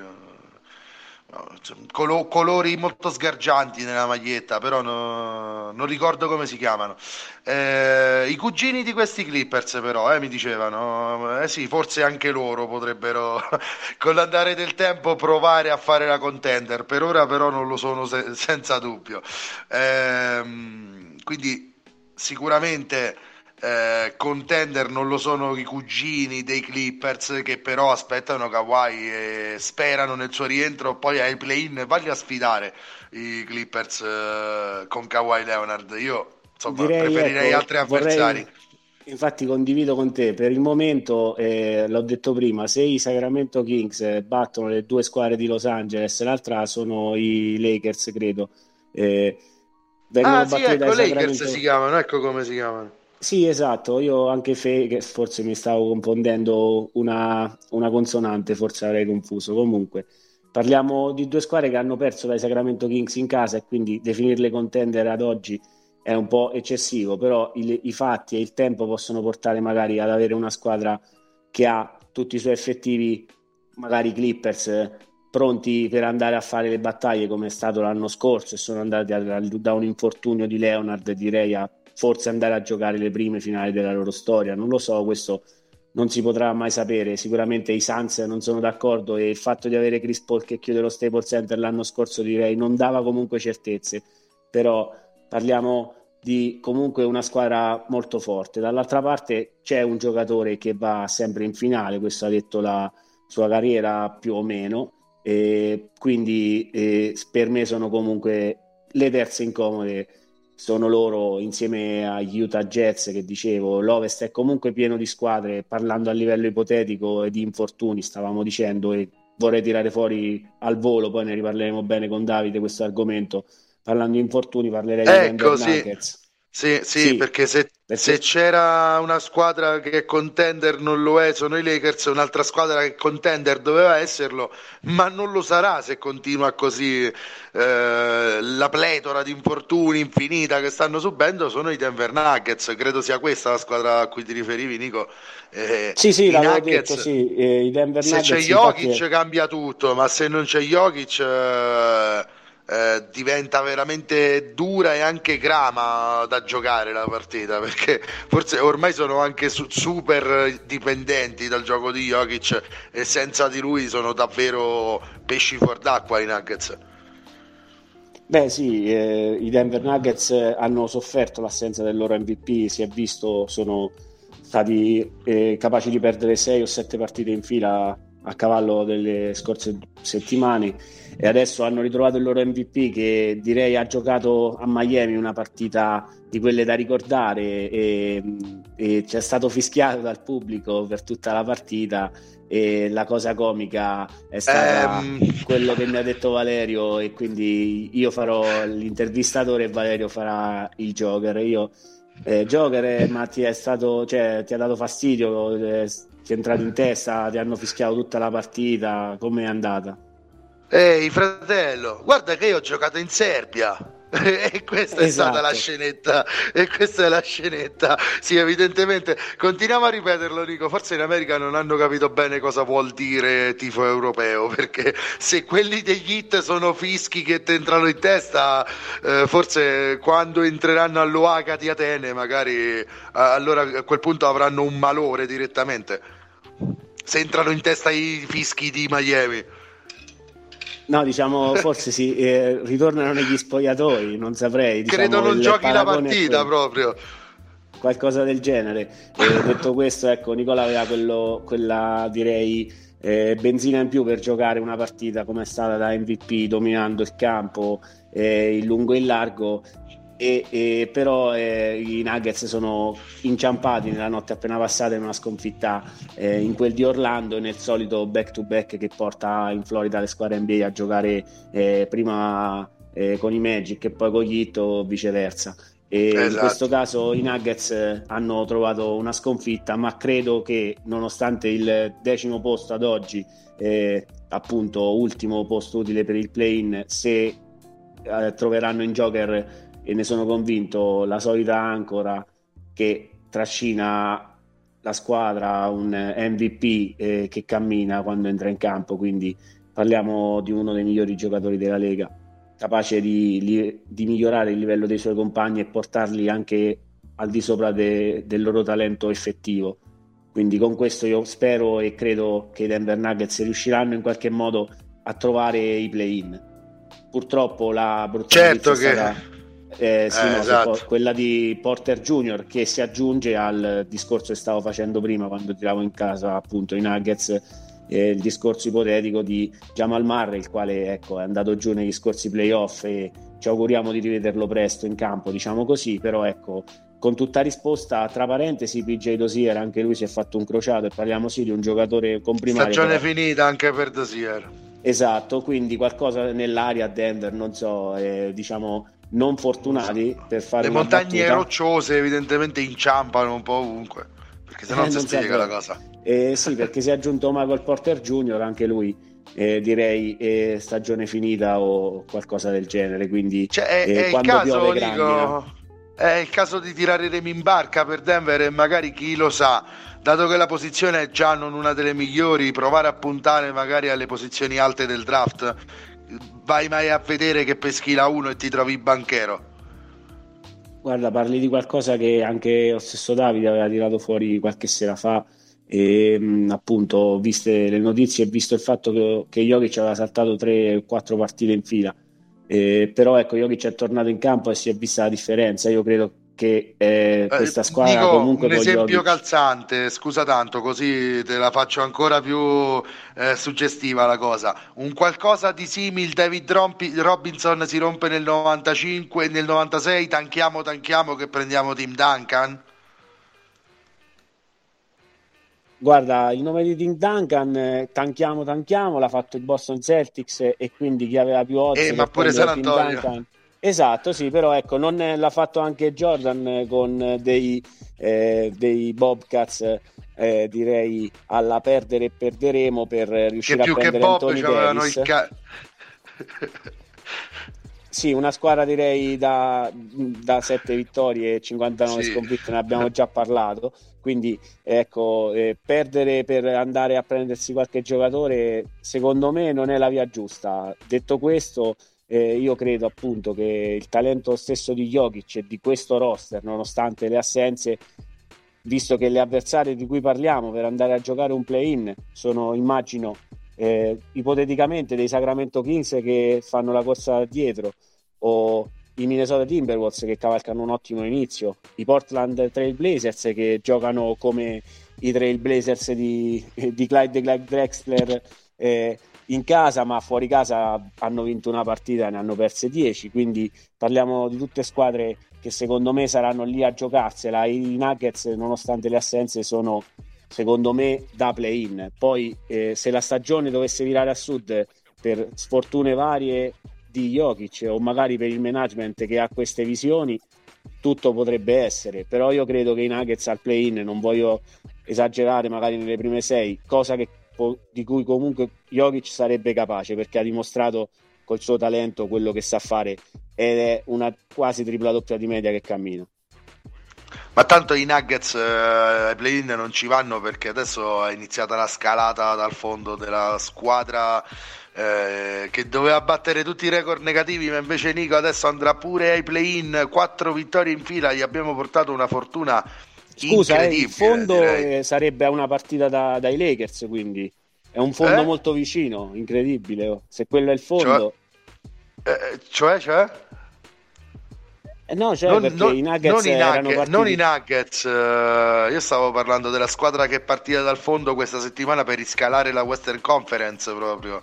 Colo- colori molto sgargianti nella maglietta, però no, non ricordo come si chiamano. Eh, I cugini di questi Clippers, però, eh, mi dicevano, eh sì, forse anche loro potrebbero con l'andare del tempo provare a fare la contender. Per ora, però, non lo sono se- senza dubbio. Eh, quindi, sicuramente eh, contender non lo sono i cugini dei Clippers che però aspettano Kawhi e sperano nel suo rientro poi ai play-in valli a sfidare i Clippers eh, con Kawhi Leonard io insomma Direi, preferirei ecco, altri avversari vorrei, infatti condivido con te, per il momento, eh, l'ho detto prima, se i Sacramento Kings battono le due squadre di Los Angeles, l'altra sono i Lakers, credo. Eh, ah sì, ecco, Lakers Sacramento... si chiamano, ecco come si chiamano. Sì, esatto, io anche Fe, forse mi stavo confondendo una, una consonante, forse avrei confuso. Comunque, parliamo di due squadre che hanno perso dai Sacramento Kings in casa e quindi definirle contender ad oggi è un po' eccessivo, però i, i, fatti e il tempo possono portare magari ad avere una squadra che ha tutti i suoi effettivi, magari Clippers, pronti per andare a fare le battaglie come è stato l'anno scorso e sono andati a, a, da un infortunio di Leonard direi a forse andare a giocare le prime finali della loro storia, non lo so, questo non si potrà mai sapere, sicuramente i Suns non sono d'accordo e il fatto di avere Chris Paul che chiude lo Staples Center l'anno scorso direi non dava comunque certezze, però parliamo di comunque una squadra molto forte. Dall'altra parte c'è un giocatore che va sempre in finale, questo ha detto la sua carriera più o meno, e quindi eh, per me sono comunque le terze incomode sono loro insieme agli Utah Jets che dicevo l'Ovest è comunque pieno di squadre. Parlando a livello ipotetico e di infortuni stavamo dicendo e vorrei tirare fuori al volo poi ne riparleremo bene con Davide questo argomento. Parlando di infortuni parlerei ecco, di Denver sì. Sì, sì, sì, perché, se, se c'era una squadra che contender non lo è, sono i Lakers, un'altra squadra che contender doveva esserlo, ma non lo sarà se continua così eh, la pletora di infortuni infinita che stanno subendo, sono i Denver Nuggets. Credo sia questa la squadra a cui ti riferivi, Nico. Eh, sì, sì, l'avevo Nuggets, detto, sì. Eh, i Denver se Nuggets, c'è Jokic infatti... cambia tutto, ma se non c'è Jokic eh, eh, diventa veramente dura e anche grama da giocare la partita perché forse ormai sono anche su- super dipendenti dal gioco di Jokic e senza di lui sono davvero pesci fuor d'acqua i Nuggets. Beh sì, eh, i Denver Nuggets hanno sofferto l'assenza del loro MVP, si è visto, sono stati eh, capaci di perdere 6 o 7 partite in fila a cavallo delle scorse settimane e adesso hanno ritrovato il loro MVP che direi ha giocato a Miami una partita di quelle da ricordare e, e c'è stato fischiato dal pubblico per tutta la partita e la cosa comica è stata um... quello che mi ha detto Valerio e quindi io farò l'intervistatore e Valerio farà il Joker. Io eh, Joker eh, ma ti è stato cioè, ti ha dato fastidio eh, ti è entrato in testa ti hanno fischiato tutta la partita come è andata? Ehi fratello, guarda che io ho giocato in Serbia. e questa esatto. è stata la esatto. scenetta e questa è la scenetta sì evidentemente continuiamo a ripeterlo Nico forse in America non hanno capito bene cosa vuol dire tifo europeo perché se quelli degli hit sono fischi che ti entrano in testa eh, forse quando entreranno all'Oaca di Atene magari eh, allora a quel punto avranno un malore direttamente se entrano in testa i fischi di Miami No, diciamo, forse sì, eh, ritornano negli spogliatoi, non saprei. Diciamo, Credo non giochi la partita proprio. Qualcosa del genere. E detto questo, ecco, Nicola aveva quello, quella, direi, eh, benzina in più per giocare una partita come è stata da MVP, dominando il campo eh, in lungo e in largo e, e però eh, i Nuggets sono inciampati nella notte appena passata in una sconfitta eh, in quel di Orlando nel solito back to back che porta in Florida le squadre NBA a giocare eh, prima eh, con i Magic e poi con gli Heat o viceversa e esatto. in questo caso i Nuggets hanno trovato una sconfitta ma credo che nonostante il decimo posto ad oggi eh, appunto ultimo posto utile per il play-in se eh, troveranno in Joker e ne sono convinto la solita ancora che trascina la squadra, un MVP eh, che cammina quando entra in campo, quindi parliamo di uno dei migliori giocatori della Lega, capace di, di migliorare il livello dei suoi compagni e portarli anche al di sopra de, del loro talento effettivo. Quindi con questo io spero e credo che i Denver Nuggets riusciranno in qualche modo a trovare i play-in. Purtroppo la brutta certo che... Stata eh, sì, eh, no, esatto. quella di Porter Junior che si aggiunge al discorso che stavo facendo prima quando tiravo in casa appunto i Nuggets eh, il discorso ipotetico di Jamal Murray il quale ecco, è andato giù negli scorsi playoff e ci auguriamo di rivederlo presto in campo, diciamo così, però ecco, con tutta risposta, tra parentesi, PJ Dosier, anche lui si è fatto un crociato e parliamo sì di un giocatore comprimario. Stagione però... finita anche per Dosier. Esatto, quindi qualcosa nell'aria a Denver, non so, eh, diciamo non fortunati per fare le montagne battuta. rocciose evidentemente inciampano un po' ovunque perché se no eh, non si spiega la cosa eh, sì perché si è aggiunto Michael Porter Jr. anche lui eh, direi eh, stagione finita o qualcosa del genere quindi cioè, è, eh, è il caso dico, è il caso di tirare remi in barca per Denver e magari chi lo sa dato che la posizione è già non una delle migliori provare a puntare magari alle posizioni alte del draft vai mai a vedere che peschi la 1 e ti trovi banchero? Guarda, parli di qualcosa che anche lo stesso Davide aveva tirato fuori qualche sera fa e appunto viste le notizie e visto il fatto che, che Jokic aveva saltato 3-4 partite in fila eh, però ecco Jokic è tornato in campo e si è vista la differenza io credo che eh, questa squadra Nico, comunque un esempio calzante scusa tanto così te la faccio ancora più eh, suggestiva la cosa. Un qualcosa di simile David Robinson si rompe nel 95 nel 96 tanchiamo tanchiamo che prendiamo Tim Duncan? Guarda, il nome di Tim Duncan, eh, tanchiamo, tanchiamo, l'ha fatto il Boston Celtics e quindi chi aveva più odds eh, ma pure San Antonio. Duncan, Esatto, sì, però ecco, non l'ha fatto anche Jordan con dei, eh, dei Bobcats, eh, direi, alla perdere e perderemo per riuscire che a prendere Bob Anthony Davis. Ca- sì, una squadra direi da, da 7 vittorie e 59 sì. sconfitte, ne abbiamo già parlato, quindi ecco, eh, perdere per andare a prendersi qualche giocatore secondo me non è la via giusta. Detto questo eh, io credo appunto che il talento stesso di Jokic e di questo roster, nonostante le assenze, visto che le avversarie di cui parliamo per andare a giocare un play-in sono, immagino, eh, ipoteticamente dei Sacramento Kings che fanno la corsa dietro o i Minnesota Timberwolves che cavalcano un ottimo inizio, i Portland Trail Blazers che giocano come i Trail Blazers di, di Clyde, Clyde Drexler eh, in casa, ma fuori casa hanno vinto una partita e ne hanno perse 10. Quindi parliamo di tutte squadre che secondo me saranno lì a giocarsela. I Nuggets, nonostante le assenze, sono secondo me da play-in. Poi, eh, se la stagione dovesse virare a sud per sfortune varie di Jokic o magari per il management che ha queste visioni, tutto potrebbe essere. Però io credo che i Nuggets al play-in non voglio esagerare, magari nelle prime sei, cosa che di cui comunque Jokic sarebbe capace perché ha dimostrato col suo talento quello che sa fare ed è una quasi tripla doppia di media che cammina. Ma tanto i Nuggets eh, ai play-in non ci vanno perché adesso è iniziata la scalata dal fondo della squadra eh, che doveva battere tutti i record negativi, ma invece Nico adesso andrà pure ai play-in, quattro vittorie in fila, gli abbiamo portato una fortuna Scusa, eh, il fondo eh, sarebbe una partita da, dai Lakers, quindi è un fondo eh? molto vicino, incredibile. Oh. Se quello è il fondo... Cioè, eh, cioè? cioè? Eh no, cioè non, non, i Nuggets non, i Nuggets, non i Nuggets uh, io stavo parlando della squadra che è partita dal fondo questa settimana per riscalare la Western Conference proprio.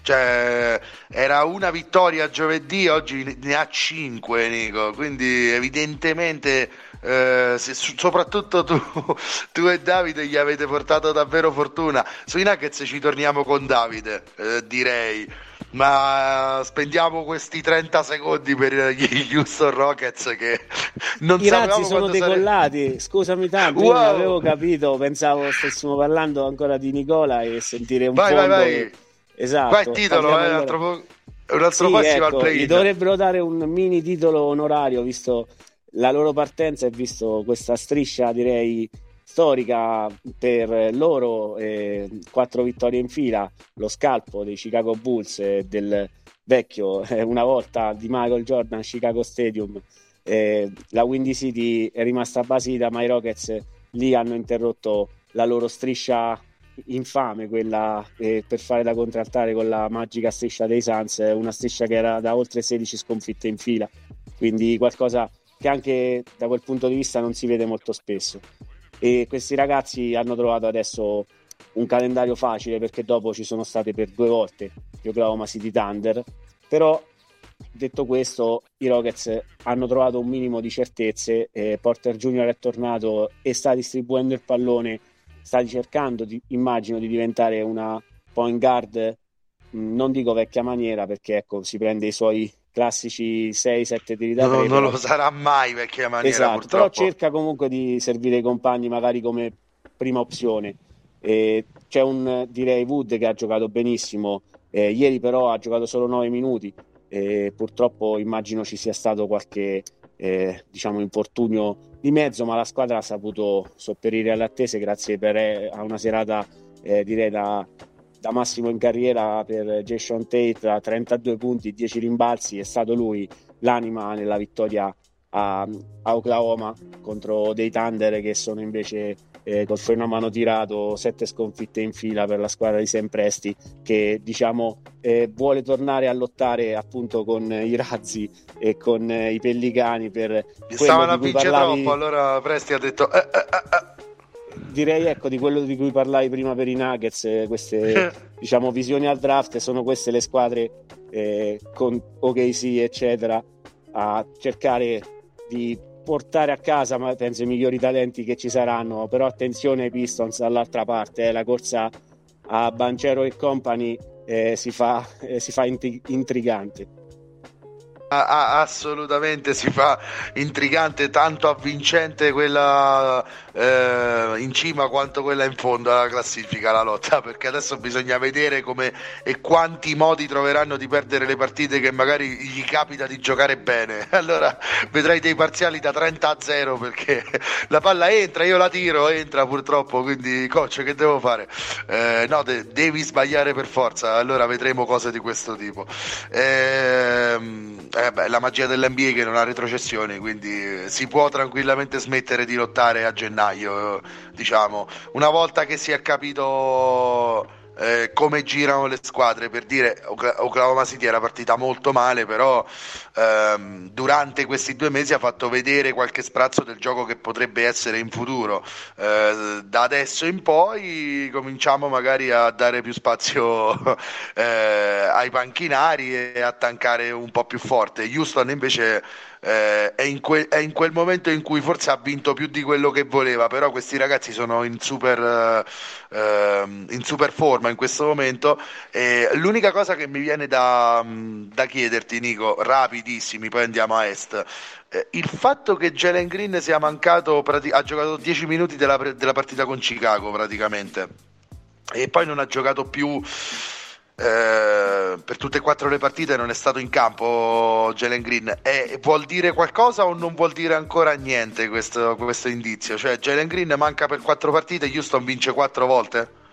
Cioè, era una vittoria giovedì, oggi ne ha cinque, Nico. Quindi, evidentemente, eh, se, soprattutto tu, tu, e Davide gli avete portato davvero fortuna. Sui Nuggets ci torniamo con Davide, eh, direi. Ma spendiamo questi 30 secondi per gli Houston Rockets che non I razzi sono decollati. Sare... Scusami tanto, wow. non avevo capito, pensavo stessimo parlando ancora di Nicola e sentire un vai, fondo vai, vai. Esatto. Vai titolo, eh, un altro, un altro sì, ecco, play. Gli dovrebbero dare un mini titolo onorario visto la loro partenza e visto questa striscia, direi storica per loro, eh, quattro vittorie in fila, lo scalpo dei Chicago Bulls e del vecchio eh, una volta di Michael Jordan Chicago Stadium. Eh, la Windy City è rimasta basita, ma i Rockets lì hanno interrotto la loro striscia infame quella eh, per fare da contraltare con la magica striscia dei Suns, una striscia che era da oltre 16 sconfitte in fila, quindi qualcosa che anche da quel punto di vista non si vede molto spesso. E questi ragazzi hanno trovato adesso un calendario facile perché dopo ci sono state per due volte gli Oklahoma City Thunder, però detto questo, i Rockets hanno trovato un minimo di certezze. Eh, Porter Junior è tornato e sta distribuendo il pallone, sta cercando, di, immagino, di diventare una point guard, non dico vecchia maniera, perché ecco, si prende i suoi classici 6-7 tiri da no, tre. Non lo sarà mai vecchia maniera, esatto, purtroppo. Però cerca comunque di servire i compagni magari come prima opzione. Eh, c'è un direi Wood che ha giocato benissimo, eh, ieri però ha giocato solo 9 minuti e purtroppo immagino ci sia stato qualche eh, diciamo infortunio di mezzo, ma la squadra ha saputo sopperire alle attese grazie per, eh, a una serata eh, direi da, da, massimo in carriera per Jason Tate a 32 punti, 10 rimbalzi, è stato lui l'anima nella vittoria a, a Oklahoma contro dei Thunder che sono invece eh, col freno a mano tirato, sette sconfitte in fila per la squadra di Sempresti che diciamo eh, vuole tornare a lottare appunto con i razzi e con eh, i pellicani per stavano a vincere parlavi... troppo allora Presti ha detto eh, eh, eh, direi ecco di quello di cui parlavi prima per i Nuggets queste diciamo visioni al draft sono queste le squadre con OKC eccetera a cercare di portare a casa, ma penso, i migliori talenti che ci saranno. Però attenzione ai Pistons dall'altra parte, eh, la corsa a Bancero e company eh, si, fa, eh, si fa intrigante assolutamente si fa intrigante, tanto avvincente quella eh, in cima quanto quella in fondo alla classifica, la lotta, perché adesso bisogna vedere come e quanti modi troveranno di perdere le partite che magari gli capita di giocare bene. Allora vedrai dei parziali da 30 a 0 perché la palla entra, io la tiro, entra purtroppo, quindi coach che devo fare? Eh, no, de- devi sbagliare per forza, allora vedremo cose di questo tipo. Eh, eh beh, la magia dell'NBA che non ha retrocessioni, quindi si può tranquillamente smettere di lottare a gennaio, diciamo. Una volta che si è capito eh, come girano le squadre. Per dire, Oklahoma City era partita molto male, però ehm, durante questi due mesi ha fatto vedere qualche sprazzo del gioco che potrebbe essere in futuro. Eh, da adesso in poi cominciamo magari a dare più spazio eh, ai panchinari e a tankare un po' più forte. Houston invece eh, è, in que- è, in quel momento in cui forse ha vinto più di quello che voleva, però questi ragazzi sono in super, eh, in super forma in questo momento. E l'unica cosa che mi viene da, da chiederti, Nico, rapidissimi, poi andiamo a est. Eh, il fatto che Jalen Green sia mancato, ha giocato 10 minuti della, della partita con Chicago praticamente e poi non ha giocato più eh, per tutte e quattro le partite non è stato in campo Jalen Green. E vuol dire qualcosa o non vuol dire ancora niente questo, questo indizio? Cioè Jalen Green manca per quattro partite, Houston vince quattro volte?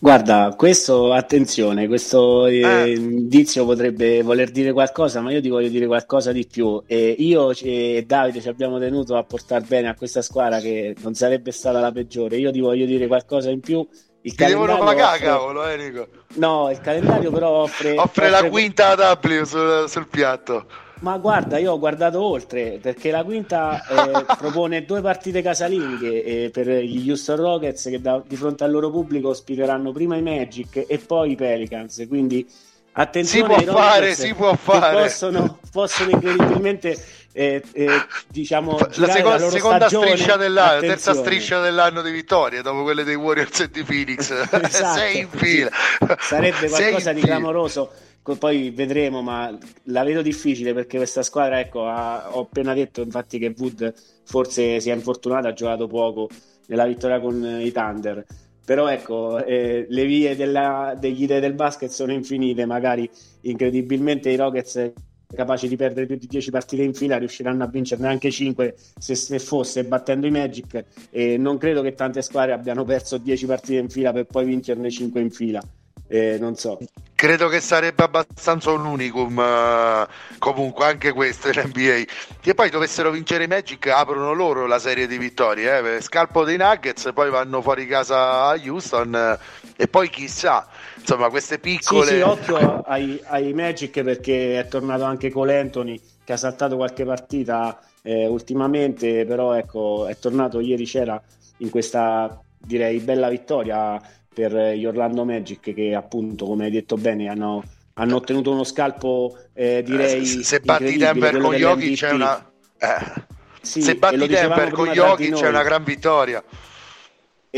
Guarda, questo, attenzione, questo eh, eh. indizio potrebbe voler dire qualcosa, ma io ti voglio dire qualcosa di più. E io e Davide ci abbiamo tenuto a portare bene a questa squadra che non sarebbe stata la peggiore. Io ti voglio dire qualcosa in più il Ti devono pagare, offre... cavolo, Enrico. No, il calendario però offre... offre, offre la quinta W sul, sul, piatto. Ma guarda, io ho guardato oltre, perché la quinta eh, propone due partite casalinghe eh, per gli Houston Rockets che da, di fronte al loro pubblico ospiteranno prima i Magic e poi i Pelicans, quindi attenzione si può fare, si può fare. Possono, possono incredibilmente eh, eh, diciamo la, seco- la seconda stagione, striscia dell'anno, terza striscia dell'anno di vittorie dopo quelle dei Warriors e di Phoenix, esatto, sei in fila. Sarebbe qualcosa di clamoroso poi vedremo, ma la vedo difficile perché questa squadra, ecco, ha, ho appena detto infatti che Wood forse si è infortunato, ha giocato poco nella vittoria con i Thunder. Però ecco, eh, le vie della, degli idee del basket sono infinite, magari incredibilmente i Rockets capaci di perdere più di 10 partite in fila riusciranno a vincerne anche 5 se, se, fosse battendo i Magic. E non credo che tante squadre abbiano perso 10 partite in fila per poi vincerne 5 in fila. Eh, non so. Credo che sarebbe abbastanza un unicum uh, comunque anche questo in NBA che poi dovessero vincere i Magic aprono loro la serie di vittorie eh? scalpo dei Nuggets poi vanno fuori casa a Houston eh, e poi chissà insomma queste piccole sì, sì occhio ai, ai, Magic perché è tornato anche Cole Anthony che ha saltato qualche partita eh, ultimamente però ecco è tornato ieri c'era in questa direi bella vittoria per gli Orlando Magic che appunto come hai detto bene hanno hanno ottenuto uno scalpo eh, direi se, se batti Denver con Yogi c'è una eh. sì, se batti Denver con Yogi c'è una gran vittoria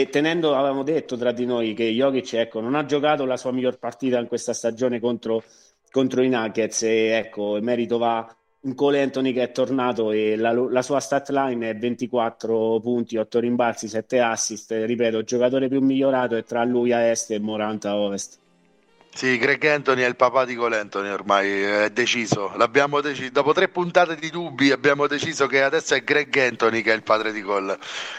e tenendo, avevamo detto tra di noi che Jokic ecco, non ha giocato la sua miglior partita in questa stagione contro, contro i Nuggets e ecco, il merito va in Cole Anthony che è tornato e la, la, sua stat line è 24 punti, 8 rimbalzi, 7 assist, ripeto, il giocatore più migliorato è tra lui a est e Moranta a ovest. Sì, Greg Anthony è il papà di Cole Anthony ormai, è deciso. L'abbiamo deciso. Dopo tre puntate di dubbi abbiamo deciso che adesso è Greg Anthony che è il padre di Cole.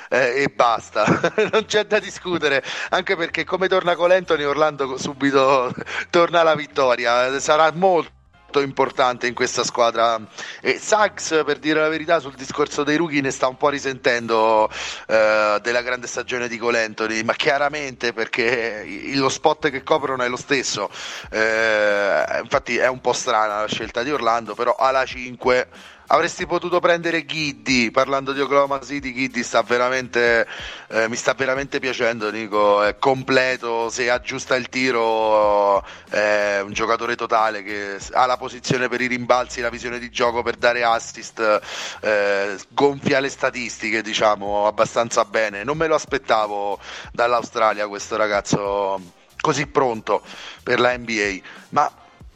Eh, e basta, non c'è da discutere, anche perché come torna Cole Anthony Orlando subito torna alla vittoria. Sarà molto importante in questa squadra. E Suggs, per dire la verità, sul discorso dei rookie ne sta un po' risentendo eh, della grande stagione di Colentoni, ma chiaramente perché lo spot che coprono è lo stesso. Eh, infatti è un po' strana la scelta di Orlando, però alla 5 avresti potuto prendere Giddy parlando di Oklahoma City Giddy sta veramente eh, mi sta veramente piacendo Nico è completo se aggiusta il tiro è un giocatore totale che ha la posizione per i rimbalzi la visione di gioco per dare assist eh, gonfia le statistiche diciamo abbastanza bene. Non me lo aspettavo dall'Australia questo ragazzo così pronto per la NBA ma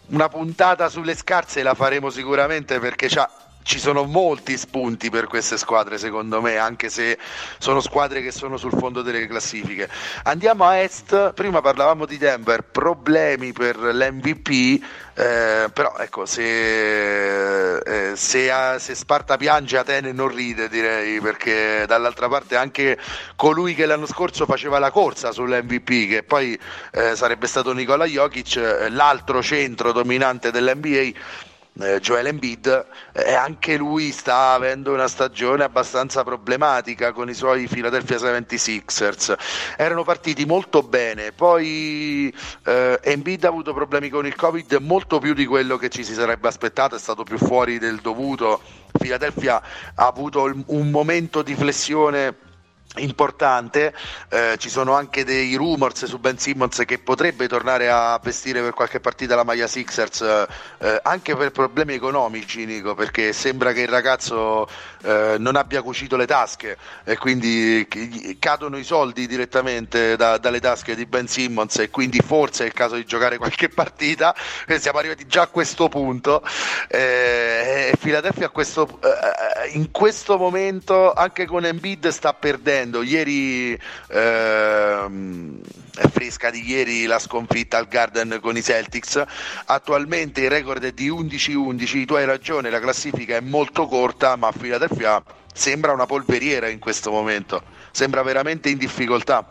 una puntata sulle scarse la faremo sicuramente perché c'ha ci sono molti spunti per queste squadre, secondo me, anche se sono squadre che sono sul fondo delle classifiche. Andiamo a est, prima parlavamo di Denver, problemi per l'MVP, eh, però ecco, se, eh, se, se, Sparta piange Atene non ride, direi, perché dall'altra parte anche colui che l'anno scorso faceva la corsa sull'MVP, che poi eh, sarebbe stato Nikola Jokic, eh, l'altro centro dominante dell'NBA, eh, Joel Embiid eh, anche lui sta avendo una stagione abbastanza problematica con i suoi Philadelphia 76ers erano partiti molto bene poi eh, Embiid ha avuto problemi con il covid molto più di quello che ci si sarebbe aspettato è stato più fuori del dovuto. Philadelphia ha avuto un momento di flessione importante, eh, ci sono anche dei rumors su Ben Simmons che potrebbe tornare a vestire per qualche partita la maglia Sixers eh, anche per problemi economici Nico perché sembra che il ragazzo eh, non abbia cucito le tasche e quindi cadono i soldi direttamente da, dalle tasche di Ben Simmons e quindi forse è il caso di giocare qualche partita siamo arrivati già a questo punto. Eh, e Philadelphia questo, eh, in questo momento anche con Embiid sta perdendo vedendo ieri ehm, è fresca di ieri la sconfitta al Garden con i Celtics. Attualmente il record è di 11-11 tu hai ragione la classifica è molto corta ma Philadelphia sembra una polveriera in questo momento. Sembra veramente in difficoltà.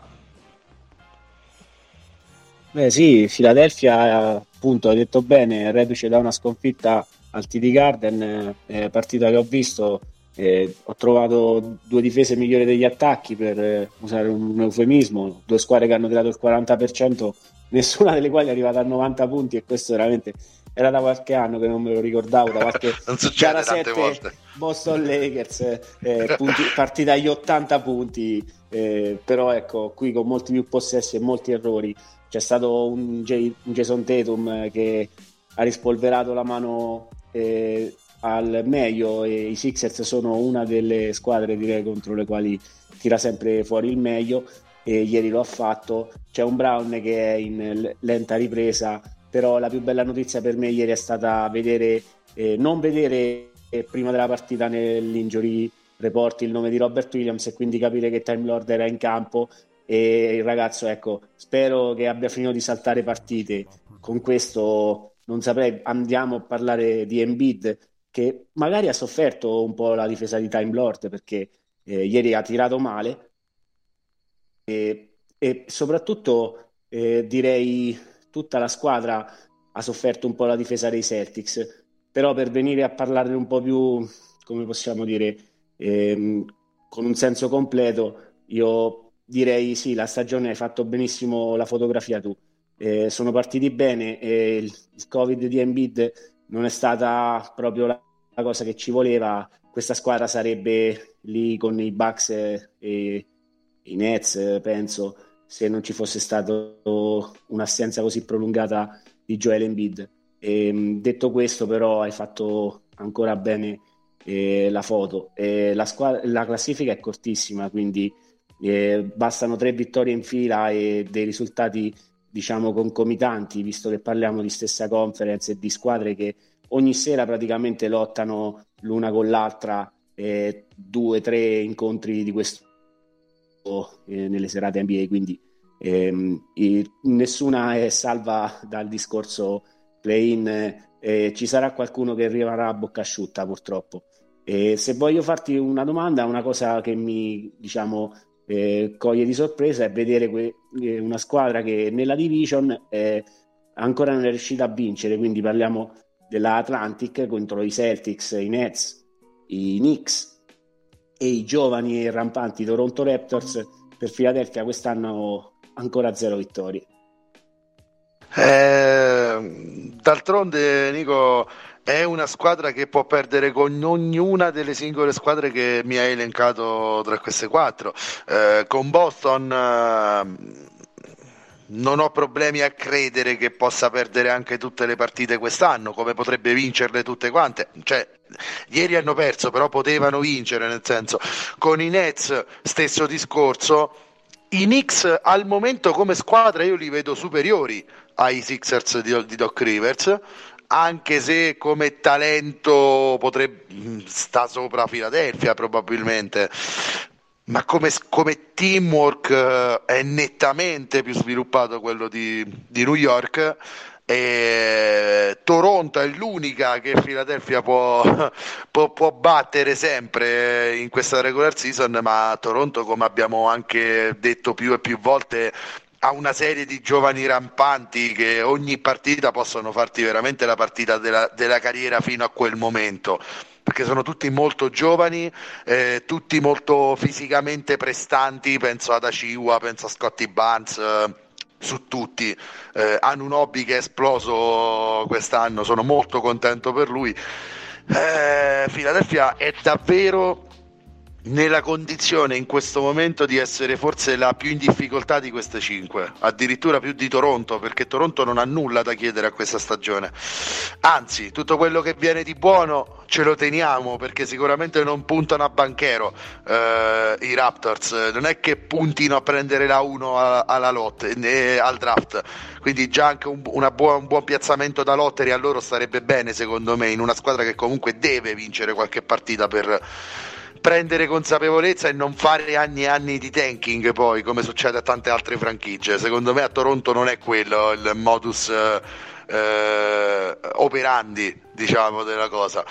Beh sì, Philadelphia appunto hai detto bene, reduce da una sconfitta al TD Garden, eh, partita che ho visto eh, ho trovato due difese migliori degli attacchi per eh, usare un, eufemismo, due squadre che hanno tirato il 40%, nessuna delle quali è arrivata a 90 punti e questo veramente era da qualche anno che non me lo ricordavo, da qualche gara 7 volte. Boston Lakers, eh, punti, partita agli 80 punti, eh, però ecco, qui con molti più possessi e molti errori c'è stato un, J- un Jason Tatum che ha rispolverato la mano eh, al meglio e i Sixers sono una delle squadre direi contro le quali tira sempre fuori il meglio e ieri lo ha fatto. C'è un Brown che è in lenta ripresa però la più bella notizia per me ieri è stata vedere eh, non vedere eh, prima della partita nell'injury report il nome di Robert Williams e quindi capire che Time Lord era in campo e il ragazzo ecco spero che abbia finito di saltare partite. Con questo non saprei andiamo a parlare di Embiid che magari ha sofferto un po' la difesa di Time Lord perché eh, ieri ha tirato male. E, e soprattutto eh, direi tutta la squadra ha sofferto un po' la difesa dei Celtics. Però per venire a parlarne un po' più come possiamo dire ehm, con un senso completo io direi sì la stagione hai fatto benissimo la fotografia tu. Eh, sono partiti bene il, il covid di Embiid non è stata proprio la la cosa che ci voleva, questa squadra sarebbe lì con i Bucks e, i Nets, penso, se non ci fosse stata un'assenza così prolungata di Joel Embiid. E, ehm, detto questo, però, hai fatto ancora bene eh, la foto. Eh, la, squadra, la, classifica è cortissima, quindi eh, bastano tre vittorie in fila e dei risultati, diciamo, concomitanti, visto che parliamo di stessa conference e di squadre che ogni sera praticamente lottano l'una con l'altra eh, due, tre incontri di questo eh, nelle serate NBA, quindi ehm, nessuna è salva dal discorso play-in. Eh, ci sarà qualcuno che arriverà a bocca asciutta purtroppo. E se voglio farti una domanda, una cosa che mi diciamo eh, coglie di sorpresa è vedere que- eh, una squadra che nella division eh, ancora non è riuscita a vincere, quindi parliamo della Atlantic contro i Celtics, i Nets, i Knicks e i giovani e rampanti Toronto Raptors per Philadelphia quest'anno ancora zero vittorie. Eh, d'altronde, Nico, è una squadra che può perdere con ognuna delle singole squadre che mi hai elencato tra queste quattro. Eh, con Boston eh, non ho problemi a credere che possa perdere anche tutte le partite quest'anno, come potrebbe vincerle tutte quante. Cioè, ieri hanno perso, però potevano vincere, nel senso, con i Nets stesso discorso. I Knicks al momento come squadra io li vedo superiori ai Sixers di, di Doc Rivers, anche se come talento potrebbe sta sopra Philadelphia probabilmente. Ma come, come teamwork eh, è nettamente più sviluppato quello di, di New York. E Toronto è l'unica che Philadelphia può, può, può, battere sempre in questa regular season, ma Toronto, come abbiamo anche detto più e più volte, ha una serie di giovani rampanti che ogni partita possono farti veramente la partita della, della carriera fino a quel momento perché sono tutti molto giovani, eh, tutti molto fisicamente prestanti, penso ad Aciwa, penso a Scotty Barnes. Eh, su tutti, eh, hanno un hobby che è esploso quest'anno, sono molto contento per lui. Eh, Philadelphia è davvero nella condizione in questo momento di essere forse la più in difficoltà di queste cinque, addirittura più di Toronto, perché Toronto non ha nulla da chiedere a questa stagione. Anzi, tutto quello che viene di buono ce lo teniamo perché sicuramente non puntano a banchero eh, i Raptors, non è che puntino a prendere la 1 alla lotte, né al draft. Quindi già anche un, buona, un buon piazzamento da lottery a loro starebbe bene secondo me in una squadra che comunque deve vincere qualche partita per prendere consapevolezza e non fare anni e anni di tanking poi come succede a tante altre franchigie. Secondo me a Toronto non è quello il modus eh, eh, operandi diciamo della cosa.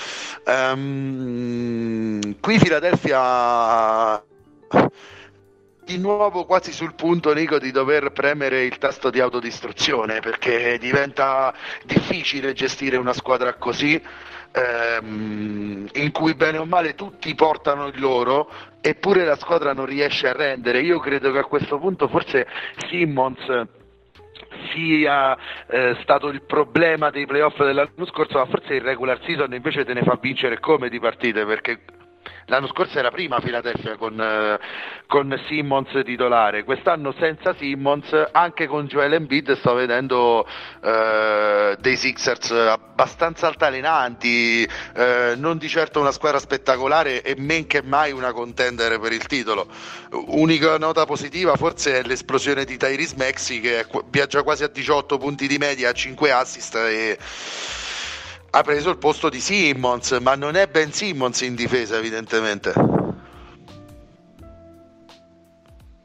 Um, qui Philadelphia di nuovo quasi sul punto Nico di dover premere il tasto di autodistruzione perché diventa difficile gestire una squadra così ehm, in cui bene o male tutti portano il loro eppure la squadra non riesce a rendere. Io credo che a questo punto forse Simmons sia eh, stato il problema dei playoff dell'anno scorso, ma forse il regular season invece te ne fa vincere come di partite perché L'anno scorso era prima Philadelphia con, eh, con, Simmons titolare, quest'anno senza Simmons, anche con Joel Embiid sto vedendo eh, dei Sixers abbastanza altalenanti, eh, non di certo una squadra spettacolare e men che mai una contender per il titolo. Unica nota positiva forse è l'esplosione di Tyrese Maxi che viaggia quasi a 18 punti di media, a 5 assist e ha preso il posto di Simmons, ma non è Ben Simmons in difesa evidentemente.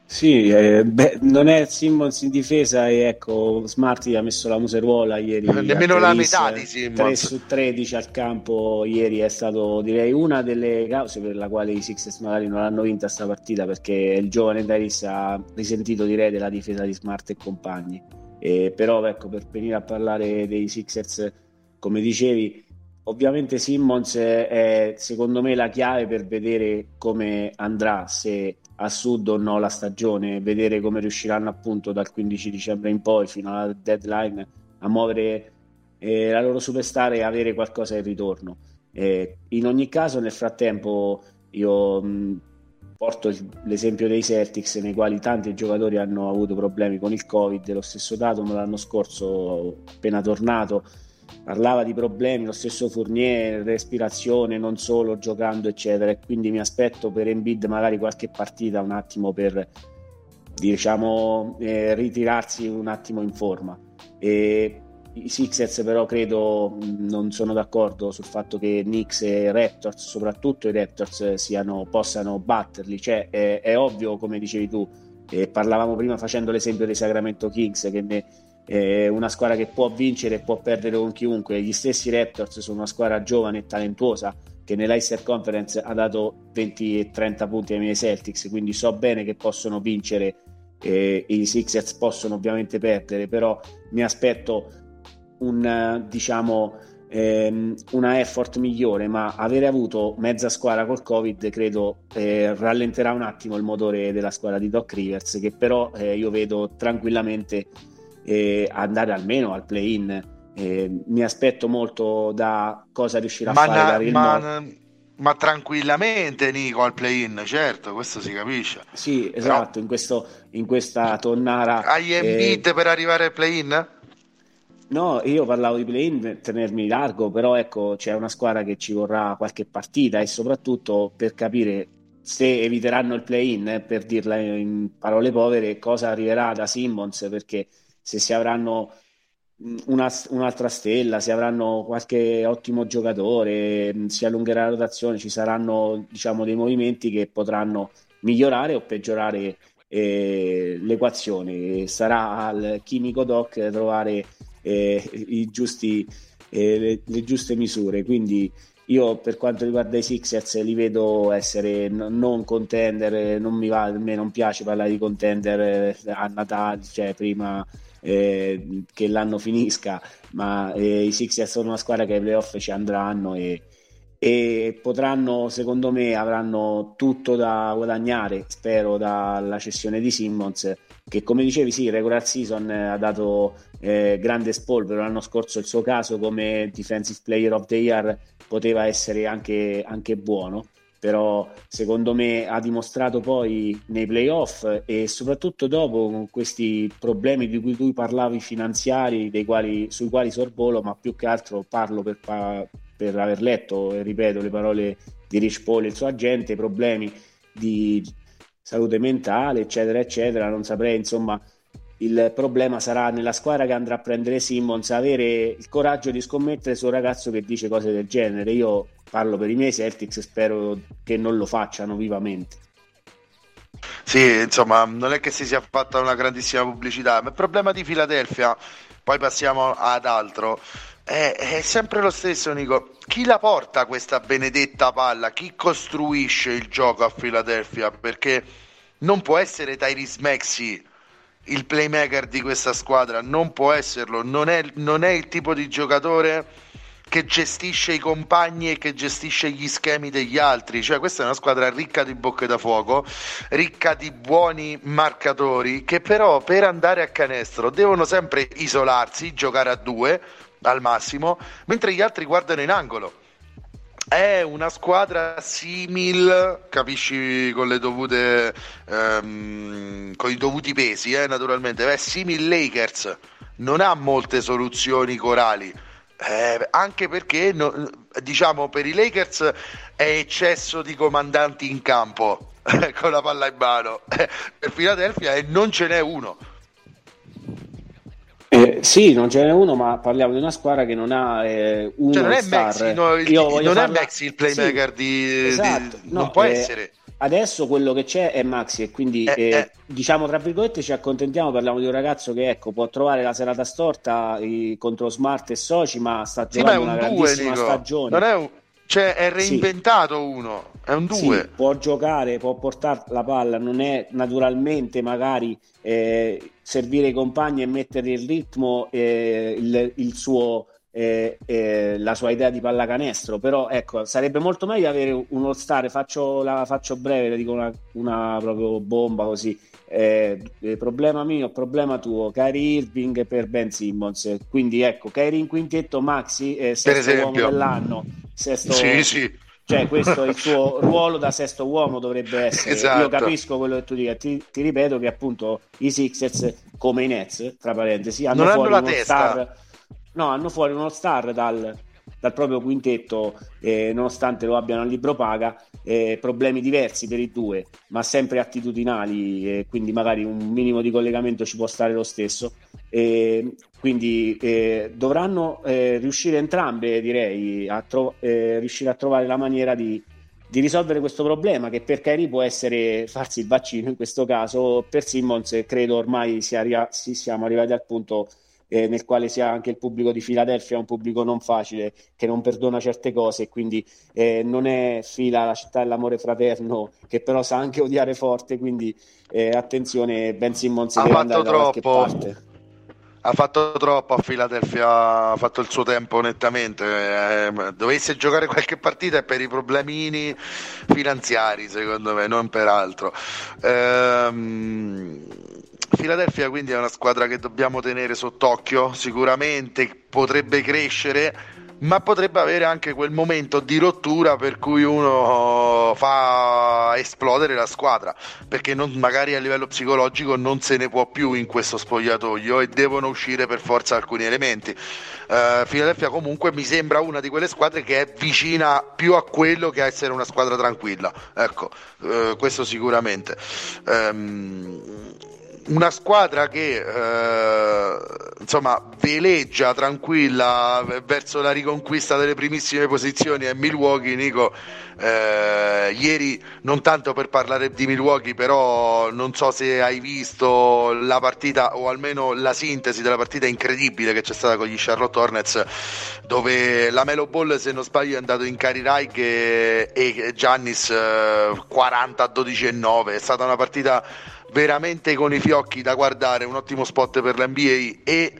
Sì, eh, beh, non è Simmons in difesa e ecco, Smarty ha messo la museruola ieri. Nemmeno la metà di Simmons. 3 su 13 al campo ieri è stato direi una delle cause per la quale i Sixers magari non hanno vinto questa partita perché il giovane Davis ha risentito direi della difesa di Smart e compagni. Eh, però ecco, per venire a parlare dei Sixers come dicevi, ovviamente Simmons è secondo me la chiave per vedere come andrà, se a sud o no la stagione, vedere come riusciranno appunto dal 15 dicembre in poi fino alla deadline a muovere eh, la loro superstar e avere qualcosa in ritorno. Eh, in ogni caso, nel frattempo, io mh, porto l'esempio dei Celtics, nei quali tanti giocatori hanno avuto problemi con il Covid. Lo stesso dato l'anno scorso, appena tornato, parlava di problemi, lo stesso Fournier, respirazione, non solo giocando, eccetera. quindi mi aspetto per Embiid magari qualche partita un attimo per diciamo eh, ritirarsi un attimo in forma. E i Sixers però credo non sono d'accordo sul fatto che Knicks e Raptors, soprattutto i Raptors, siano, possano batterli. Cioè, è, è, ovvio, come dicevi tu, eh, parlavamo prima facendo l'esempio dei Sacramento Kings, che ne, è una squadra che può vincere e può perdere con chiunque. Gli stessi Raptors sono una squadra giovane e talentuosa che nell'Icer Conference ha dato 20 e 30 punti ai miei Celtics, quindi so bene che possono vincere eh, i Sixers possono ovviamente perdere, però mi aspetto un, diciamo, ehm, una effort migliore, ma avere avuto mezza squadra col Covid credo eh, rallenterà un attimo il motore della squadra di Doc Rivers, che però eh, io vedo tranquillamente eh, andare almeno al play-in. Eh, mi aspetto molto da cosa riuscirà ma a fare Daryl ma, ma tranquillamente Nico al play-in, certo, questo si capisce. Sì, esatto, Però... in, questo, in questa tonnara... Hai Embiid eh... per arrivare al play-in? No, io parlavo di play-in per tenermi largo, però ecco, c'è una squadra che ci vorrà qualche partita e soprattutto per capire se eviteranno il play-in, eh, per dirla in parole povere, cosa arriverà da Simmons, perché se si avranno una, un'altra stella, se avranno qualche ottimo giocatore, si allungherà la rotazione, ci saranno diciamo, dei movimenti che potranno migliorare o peggiorare eh, l'equazione. Sarà al chimico doc trovare eh, i giusti, eh, le, le, giuste misure. Quindi io per quanto riguarda i Sixers li vedo essere non contender, non mi va, a me non piace parlare di contender eh, a Natale, cioè prima eh, che l'anno finisca, ma eh, i Sixers sono una squadra che ai playoff ci andranno e, e potranno, secondo me, avranno tutto da guadagnare, spero, dalla cessione di Simmons che come dicevi sì, regular season ha dato eh, grande spolvero. L'anno scorso il suo caso come defensive player of the year poteva essere anche, anche buono però secondo me ha dimostrato poi nei playoff e soprattutto dopo con questi problemi di cui tu parlavi finanziari quali, sui quali sorvolo ma più che altro parlo per, per aver letto e ripeto le parole di Rich Paul e il suo agente problemi di salute mentale eccetera eccetera non saprei insomma il problema sarà nella squadra che andrà a prendere Simmons avere il coraggio di scommettere su un ragazzo che dice cose del genere. Io parlo per i miei Celtics, spero che non lo facciano vivamente. Sì, insomma, non è che si sia fatta una grandissima pubblicità, ma il problema di Filadelfia, poi passiamo ad altro, è, è, sempre lo stesso, Nico. Chi la porta questa benedetta palla? Chi costruisce il gioco a Filadelfia? Perché non può essere Tyrese Maxi il playmaker di questa squadra, non può esserlo, non è, non è il tipo di giocatore che gestisce i compagni e che gestisce gli schemi degli altri. Cioè, questa è una squadra ricca di bocche da fuoco, ricca di buoni marcatori, che però per andare a canestro devono sempre isolarsi, giocare a due al massimo, mentre gli altri guardano in angolo. È una squadra simil, capisci, con dovute ehm, con i dovuti pesi, eh, naturalmente. È simil Lakers, non ha molte soluzioni corali eh, anche perché no, diciamo per i Lakers è eccesso di comandanti in campo con la palla in mano per Philadelphia e non ce n'è uno eh, sì, non ce n'è uno, ma parliamo di una squadra che non ha eh, uno cioè non è star. Maxi, no, il, non farla... è Maxi il playmaker sì, di, esatto. di... No, non può eh, essere adesso quello che c'è è Maxi e quindi eh, eh, eh. diciamo tra virgolette ci accontentiamo parliamo di un ragazzo che ecco può trovare la serata storta i, contro Smart e Soci ma sta giocando sì, ma una due, grandissima Nico. stagione non è un... cioè è reinventato sì. uno è un 2 sì, può giocare può portare la palla non è naturalmente magari eh, servire i compagni e mettere il ritmo eh, il, il suo eh, eh, la sua idea di pallacanestro, però ecco, sarebbe molto meglio avere uno star, faccio, la faccio breve, le dico una, una proprio bomba così, eh, problema mio, problema tuo, Kyrie Irving per Ben Simmons, quindi ecco, Kyrie in quintetto, Maxi, eh, sesto uomo dell'anno, sesto... Sì, sì. Cioè, questo è il suo ruolo da sesto uomo dovrebbe essere. Esatto. Io capisco quello che tu dici. Ti, ti, ripeto che appunto i Sixers, come i Nets, tra parentesi, hanno non fuori hanno uno testa. star no, hanno fuori uno star dal, dal proprio quintetto, eh, nonostante lo abbiano a libro paga, eh, problemi diversi per i due, ma sempre attitudinali, eh, quindi magari un minimo di collegamento ci può stare lo stesso. quindi eh, dovranno eh, riuscire entrambe, direi, a tro- eh, riuscire a trovare la maniera di, di risolvere questo problema che per Kairi può essere farsi il vaccino in questo caso per Simmons credo ormai sia, siamo arrivati al punto eh, nel quale sia anche il pubblico di Filadelfia un pubblico non facile, che non perdona certe cose, e quindi eh, non è fila la città dell'amore fraterno, che però sa anche odiare forte, quindi eh, attenzione, Ben Simmons ha fatto troppo. Ha fatto troppo a Filadelfia, ha fatto il suo tempo nettamente. Eh, dovesse giocare qualche partita è per i problemini finanziari, secondo me, non per altro. Ehm, Philadelphia quindi è una squadra che dobbiamo tenere sott'occhio, sicuramente potrebbe crescere, ma potrebbe avere anche quel momento di rottura per cui uno fa esplodere la squadra, perché non, magari a livello psicologico non se ne può più in questo spogliatoio e devono uscire per forza alcuni elementi. Uh, Philadelphia comunque mi sembra una di quelle squadre che è vicina più a quello che a essere una squadra tranquilla, ecco, uh, questo sicuramente. Um, una squadra che eh, insomma veleggia tranquilla verso la riconquista delle primissime posizioni è Milwaukee. Nico eh, ieri non tanto per parlare di Milwaukee però non so se hai visto la partita o almeno la sintesi della partita incredibile che c'è stata con gli Charlotte Hornets dove la Melo Ball se non sbaglio è andato in Cari e, e Giannis eh, 40 12 e 9 è stata una partita veramente con i fiocchi da guardare, un ottimo spot per l'NBA e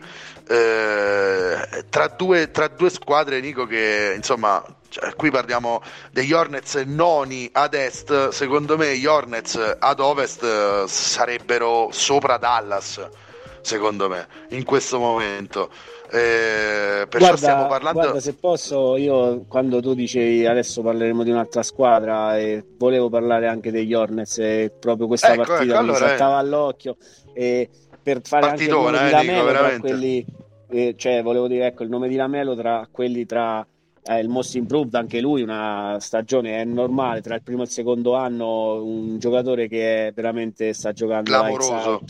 eh, tra, due, tra due squadre Nico che insomma cioè, qui parliamo degli Hornets noni ad est, secondo me gli Hornets ad ovest eh, sarebbero sopra Dallas, secondo me, in questo momento. Eh, perciò guarda, stiamo parlando. Guarda, se posso, io quando tu dicevi adesso parleremo di un'altra squadra, e volevo parlare anche degli Hornets, e proprio questa ecco, partita ecco, allora, mi saltava eh. all'occhio. E per fare Partitone, anche il nome di Lamelo eh, tra quelli, eh, cioè volevo dire ecco il nome di Lamelo tra quelli tra eh, il most improved anche lui una stagione è normale tra il primo e il secondo anno un giocatore che veramente sta giocando clamoroso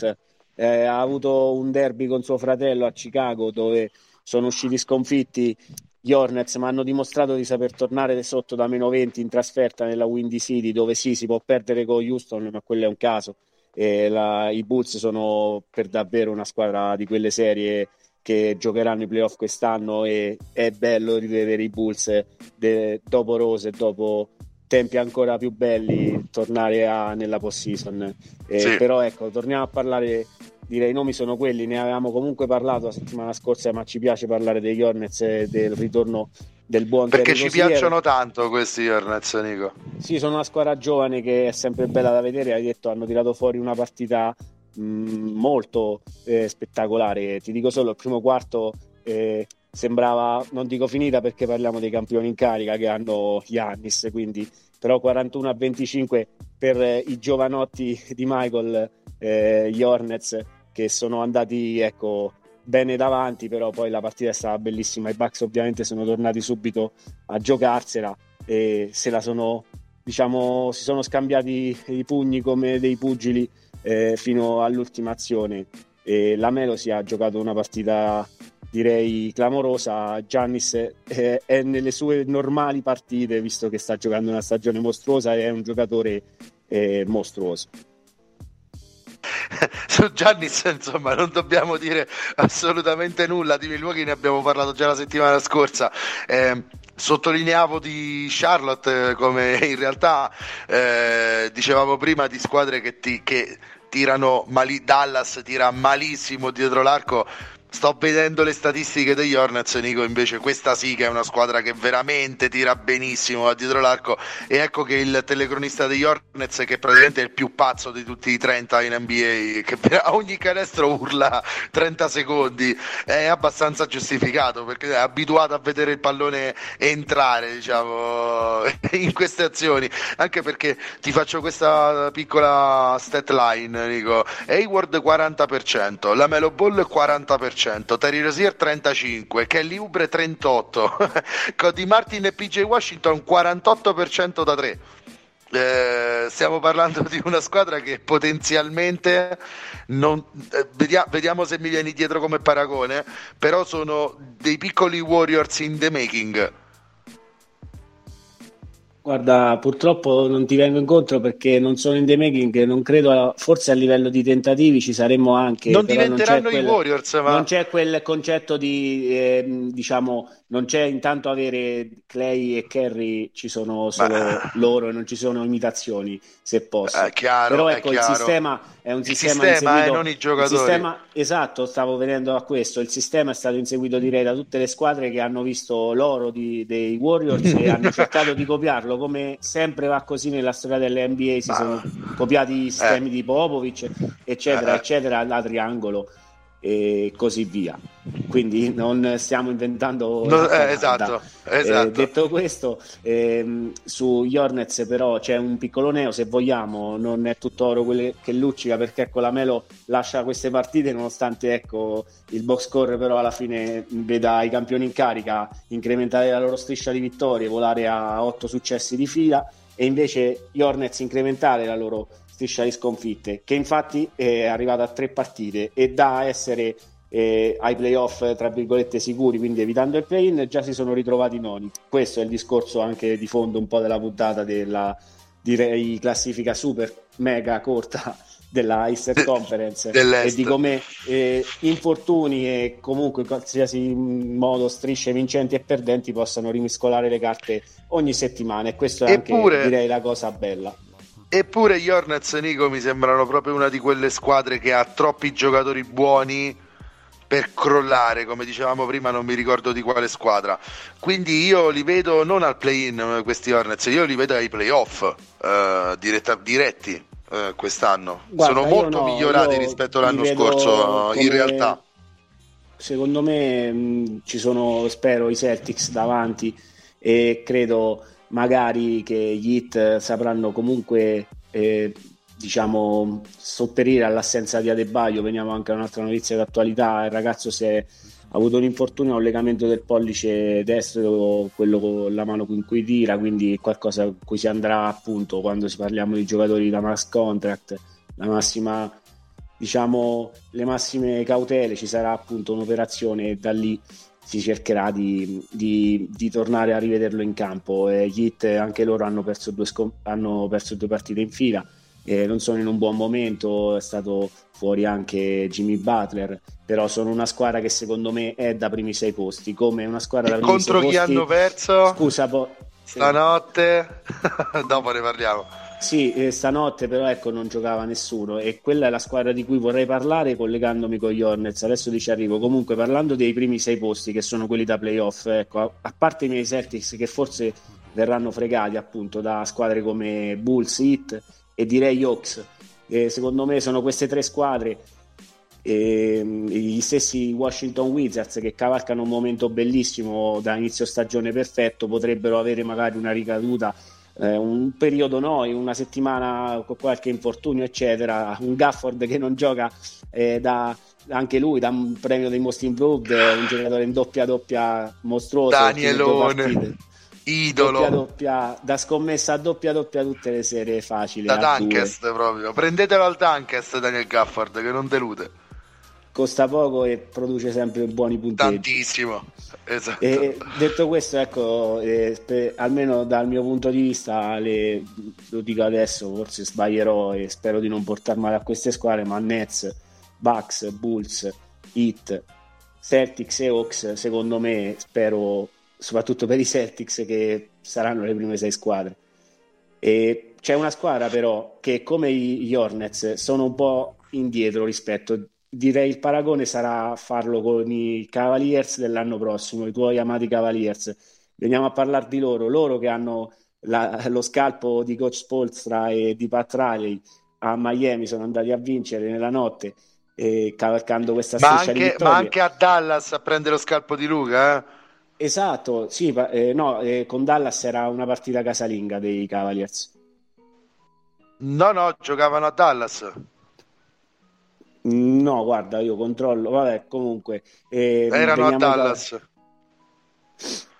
eh, ha avuto un derby con suo fratello a Chicago dove sono usciti sconfitti gli Hornets, ma hanno dimostrato di saper tornare sotto da meno 20 in trasferta nella Windy City, dove sì, si può perdere con Houston, ma quello è un caso. E la, I Bulls sono per davvero una squadra di quelle serie che giocheranno i playoff quest'anno e è bello rivedere i Bulls de, dopo Rose e dopo tempi ancora più belli tornare a, nella post-season. Eh, sì. Però ecco, torniamo a parlare direi i nomi sono quelli, ne avevamo comunque parlato la settimana scorsa, ma ci piace parlare degli Hornets e del ritorno del buon Perché ci piacciono tanto questi Hornets, Nico. Sì, sono una squadra giovane che è sempre bella da vedere, hai detto hanno tirato fuori una partita mh, molto eh, spettacolare, ti dico solo il primo quarto eh, sembrava, non dico finita perché parliamo dei campioni in carica che hanno Giannis, quindi però 41 a 25 per eh, i giovanotti di Michael, eh, gli Hornets che sono andati ecco, bene davanti, però poi la partita è stata bellissima. I Bucks ovviamente sono tornati subito a giocarsela e se la sono, diciamo, si sono scambiati i pugni come dei pugili eh, fino all'ultima azione. E la Melo si ha giocato una partita direi clamorosa. Giannis è, è nelle sue normali partite, visto che sta giocando una stagione mostruosa, è un giocatore eh, mostruoso. su Giannis insomma non dobbiamo dire assolutamente nulla di Milwaukee ne abbiamo parlato già la settimana scorsa. Eh, sottolineavo di Charlotte eh, come in realtà eh, dicevamo prima di squadre che, ti, che tirano mali- Dallas tira malissimo dietro l'arco Sto vedendo le statistiche degli Hornets, Nico, invece questa sì che è una squadra che veramente tira benissimo da dietro l'arco. E ecco che il telecronista degli Hornets, che praticamente è il più pazzo di tutti i 30 in NBA, che a ogni canestro urla 30 secondi, è abbastanza giustificato perché è abituato a vedere il pallone entrare, diciamo, in queste azioni, anche perché ti faccio questa piccola stat line, Nico, Hayward 40%, la Melo Ball 40%, 38%, Terry Rozier 35%, Kelly Ubre 38%, Cody Martin e PJ Washington 48% da 3. Eh, stiamo parlando di una squadra che potenzialmente non, eh, vediamo, vediamo, se mi vieni dietro come paragone però sono dei piccoli Warriors in the making Guarda, purtroppo non ti vengo incontro perché non sono in the making, non credo, forse a livello di tentativi ci saremmo anche. Non diventeranno non i Warriors, ma... Non c'è quel concetto di, eh, diciamo, non c'è intanto avere Clay e Kerry, ci sono solo ma... loro e non ci sono imitazioni, se posso. È chiaro, Però ecco, il sistema è un il sistema, sistema inseguito, è non i giocatori. Sistema, esatto, stavo venendo a questo, il sistema è stato inseguito direi da tutte le squadre che hanno visto l'oro di, dei Warriors e hanno cercato di copiarlo come sempre va così nella storia delle NBA si Ma... sono copiati i sistemi eh. di Popovic eccetera eh. eccetera da triangolo e così via quindi non stiamo inventando no, eh, esatto, esatto. Eh, detto questo ehm, su Hornets però c'è un piccolo neo se vogliamo non è tutto oro quello che luccica perché ecco la Melo lascia queste partite nonostante ecco il box score però alla fine veda i campioni in carica incrementare la loro striscia di vittorie volare a otto successi di fila e invece gli Hornets incrementare la loro striscia di sconfitte, che infatti è arrivata a tre partite e da essere eh, ai playoff tra virgolette sicuri, quindi evitando il play-in, già si sono ritrovati noni. Questo è il discorso anche di fondo un po' della puntata della direi classifica super mega corta della Easter Conference e di come eh, infortuni e comunque in qualsiasi modo strisce vincenti e perdenti possano rimiscolare le carte ogni settimana. E questo è Eppure... anche direi la cosa bella Eppure gli Hornets, Nico, mi sembrano proprio una di quelle squadre che ha troppi giocatori buoni per crollare, come dicevamo prima, non mi ricordo di quale squadra. Quindi io li vedo non al play-in questi Hornets, io li vedo ai playoff uh, diretta, diretti uh, quest'anno. Guarda, Sono molto no, migliorati rispetto all'anno scorso in realtà. Secondo me mh, ci sono, spero, i Celtics davanti e credo magari che gli hit sapranno comunque eh, diciamo sopperire all'assenza di Adebaio veniamo anche a un'altra notizia d'attualità. Il ragazzo si è avuto un infortunio un legamento del pollice destro quello con la mano in cui tira quindi qualcosa a cui si andrà appunto quando si parliamo di giocatori da mass contract la massima diciamo le massime cautele ci sarà appunto un'operazione da lì si cercherà di, di, di, tornare a rivederlo in campo. Gli Hit anche loro hanno perso due, scom- hanno perso due partite in fila, eh, non sono in un buon momento, è stato fuori anche Jimmy Butler, però sono una squadra che secondo me è da primi sei posti, come una squadra da primi contro sei chi posti. hanno perso? Scusa, po- stanotte, dopo ne parliamo. Sì, eh, stanotte però ecco non giocava nessuno e quella è la squadra di cui vorrei parlare collegandomi con gli Hornets, adesso ci arrivo, comunque parlando dei primi sei posti che sono quelli da playoff, ecco, a, a parte i miei Celtics che forse verranno fregati appunto da squadre come Bulls, Heat e direi Hawks, eh, secondo me sono queste tre squadre e, gli stessi Washington Wizards che cavalcano un momento bellissimo da inizio stagione perfetto potrebbero avere magari una ricaduta eh, un periodo noi, una settimana con qualche infortunio, eccetera. Un Gafford che non gioca eh, da anche lui da un premio dei Most Improved, un giocatore in doppia doppia mostruoso. Danielone. Idolo doppia, doppia, da scommessa a doppia doppia tutte le serie facili da Dunkest proprio prendetelo al Dunkest Daniel Gafford che non delude costa poco e produce sempre buoni punteggi. Tantissimo, esatto. E, detto questo, ecco, eh, per, almeno dal mio punto di vista, le, lo dico adesso, forse sbaglierò e spero di non portar male a queste squadre, ma Nets, Bucks, Bulls, Heat, Celtics e Hawks, secondo me, spero, soprattutto per i Celtics, che saranno le prime sei squadre. E c'è una squadra però che come gli Hornets sono un po' indietro rispetto direi il paragone sarà farlo con i Cavaliers dell'anno prossimo, i tuoi amati Cavaliers. Veniamo a parlare di loro, loro che hanno la, lo scalpo di coach Spolstra e di Pat Riley a Miami sono andati a vincere nella notte eh, cavalcando questa ma striscia anche, ma anche a Dallas a prendere lo scalpo di Luca eh? esatto, sì, eh, no, eh, con Dallas era una partita casalinga dei Cavaliers no no, giocavano a Dallas No, guarda, io controllo, vabbè, comunque... Eh, Erano a Dallas. Da...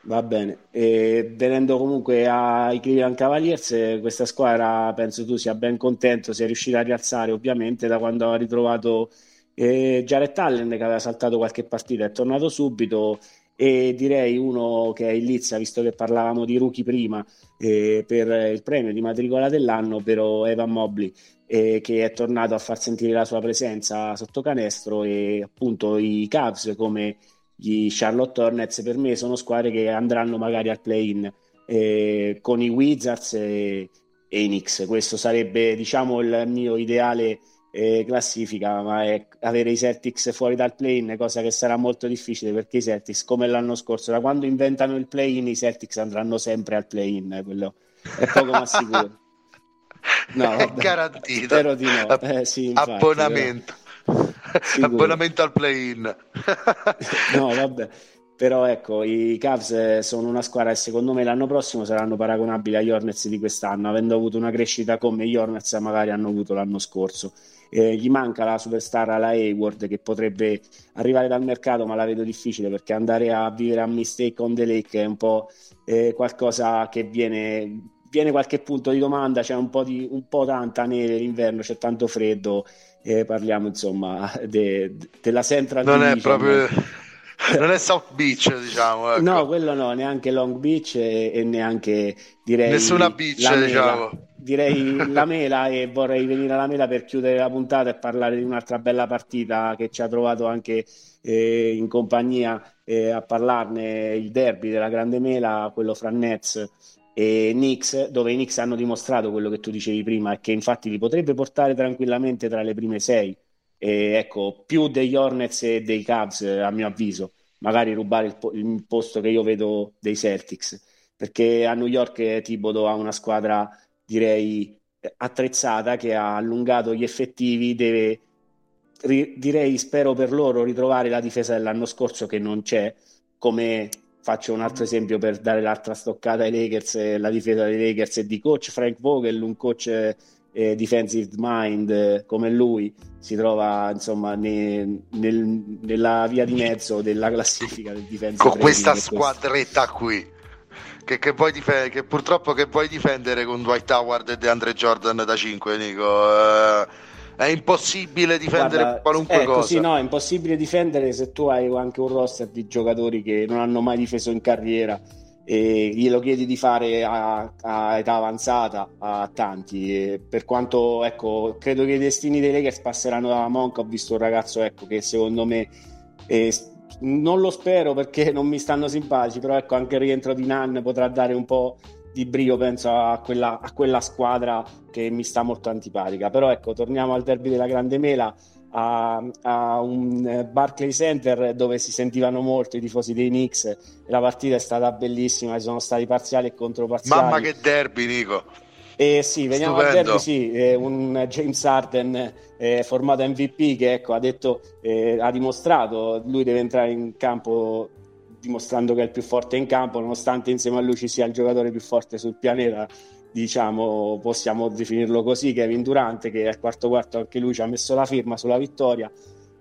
Va bene, e venendo comunque ai Cleveland Cavaliers, questa squadra penso tu sia ben contento, sia riuscita a rialzare ovviamente da quando ha ritrovato eh, Jared Allen che aveva saltato qualche partita, è tornato subito. E direi uno che è in lizza, visto che parlavamo di rookie prima, eh, per il premio di matricola dell'anno, ovvero Evan Mobley, eh, che è tornato a far sentire la sua presenza sotto canestro e appunto i Cavs come gli Charlotte Hornets per me sono squadre che andranno magari al play-in eh, con i Wizards e, e, i Knicks. Questo sarebbe diciamo il mio ideale eh, classifica, ma è avere i Celtics fuori dal play-in, cosa che sarà molto difficile perché i Celtics, come l'anno scorso, da quando inventano il play-in, i Celtics andranno sempre al play-in, quello è poco ma sicuro. No, è garantito. Spero di no. Eh, sì, infatti, Abbonamento. Abbonamento al play-in. no, vabbè. Però ecco, i Cavs eh, sono una squadra che secondo me l'anno prossimo saranno paragonabili agli Hornets di quest'anno, avendo avuto una crescita come gli Hornets magari hanno avuto l'anno scorso. Eh, gli manca la superstar alla Hayward che potrebbe arrivare dal mercato, ma la vedo difficile perché andare a vivere a Mistake on the Lake è un po' eh, qualcosa che viene viene qualche punto di domanda, c'è un po', di, un po tanta neve l'inverno, c'è tanto freddo, eh, parliamo insomma de, de, della Central Non Division. è proprio... non è South Beach, diciamo. Ecco. No, quello no, neanche Long Beach e, e neanche direi. Nessuna beach, diciamo. Direi la mela e vorrei venire alla mela per chiudere la puntata e parlare di un'altra bella partita che ci ha trovato anche eh, in compagnia eh, a parlarne il derby della Grande Mela, quello fra Nets e Knicks, dove i Knicks hanno dimostrato quello che tu dicevi prima che infatti li potrebbe portare tranquillamente tra le prime sei. E ecco, più degli Hornets e dei Cavs, a mio avviso, magari rubare il, po- il posto che io vedo dei Celtics, perché a New York Tibodo ha una squadra, direi, attrezzata che ha allungato gli effettivi, deve, ri- direi, spero per loro, ritrovare la difesa dell'anno scorso che non c'è, come faccio un altro esempio per dare l'altra stoccata ai Lakers, la difesa dei Lakers e di coach Frank Vogel, un coach eh, defensive mind eh, come lui, si trova insomma ne, nel, nella via di mezzo della classifica del defensive con questa squadretta qui. Che, che, dif- che, purtroppo che vuoi difendere con Dwight Howard e DeAndre Jordan da 5, Nico. Uh, è impossibile difendere Guarda, qualunque è cosa. Così, no, è impossibile difendere se tu hai anche un roster di giocatori che non hanno mai difeso in carriera e glielo chiedi di fare a, a età avanzata a tanti. E per quanto ecco, credo che i destini dei Lakers passeranno da Monk. Ho visto un ragazzo ecco, che secondo me eh, non lo spero perché non mi stanno simpatici, però ecco, anche il rientro di Nan potrà dare un po' di brio penso a quella, a quella, squadra che mi sta molto antipatica. Però ecco torniamo al derby della Grande Mela a, a un Barclay Center dove si sentivano molto i tifosi dei Knicks. La partita è stata bellissima ci sono stati parziali e controparziali. Mamma che derby Nico. Eh sì, veniamo Stupendo. al derby, sì, eh, un James Harden eh, formato MVP che ecco, ha detto, eh, ha dimostrato, lui deve entrare in campo dimostrando che è il più forte in campo, nonostante insieme a lui ci sia il giocatore più forte sul pianeta, diciamo, possiamo definirlo così, Kevin Durante, che al quarto quarto anche lui ci ha messo la firma sulla vittoria,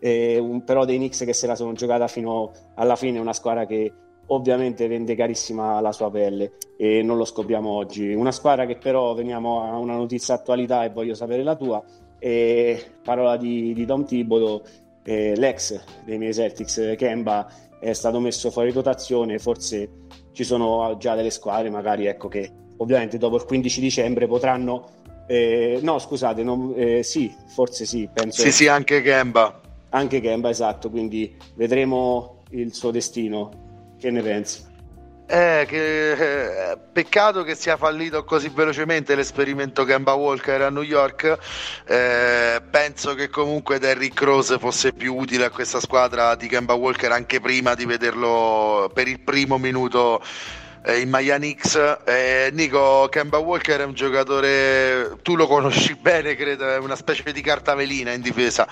un, però dei Knicks che se la sono giocata fino alla fine, una squadra che ovviamente rende carissima la sua pelle e non lo scopriamo oggi. Una squadra che però veniamo a una notizia attualità e voglio sapere la tua. E parola di, di Tom Thibodeau, eh, l'ex dei miei Celtics, Kemba, è stato messo fuori rotazione, forse ci sono già delle squadre magari ecco, che ovviamente dopo il 15 dicembre potranno... Eh, no, scusate, non, eh, sì, forse sì, penso... Sì, sì, anche Kemba. Anche Kemba, esatto, quindi vedremo il suo destino. Che ne pensi? Eh, che, eh, peccato che sia fallito così velocemente l'esperimento Kemba Walker a New York. Eh, penso che comunque Derrick Rose fosse più utile a questa squadra di Kemba Walker anche prima di vederlo per il primo minuto eh, in Miami X. Eh, Nico, Kemba Walker è un giocatore, tu lo conosci bene, credo, è una specie di carta velina in difesa.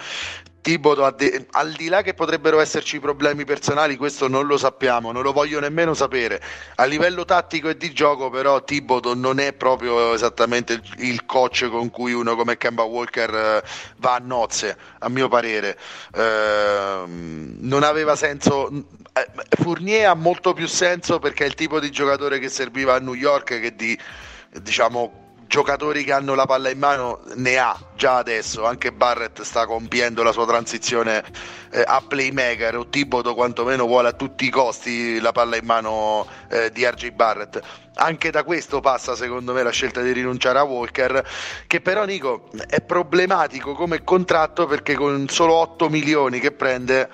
Tibodo, al di là che potrebbero esserci problemi personali, questo non lo sappiamo, non lo voglio nemmeno sapere. A livello tattico e di gioco, però, Tibodo non è proprio esattamente il coach con cui uno come Kemba Walker eh, va a nozze, a mio parere. Eh, non aveva senso. Eh, Fournier ha molto più senso perché è il tipo di giocatore che serviva a New York che di diciamo giocatori che hanno la palla in mano ne ha già adesso, anche Barrett sta compiendo la sua transizione eh, a playmaker o Tibodo quantomeno vuole a tutti i costi la palla in mano eh, di RJ Barrett. Anche da questo passa secondo me la scelta di rinunciare a Walker, che però Nico è problematico come contratto perché con solo 8 milioni che prende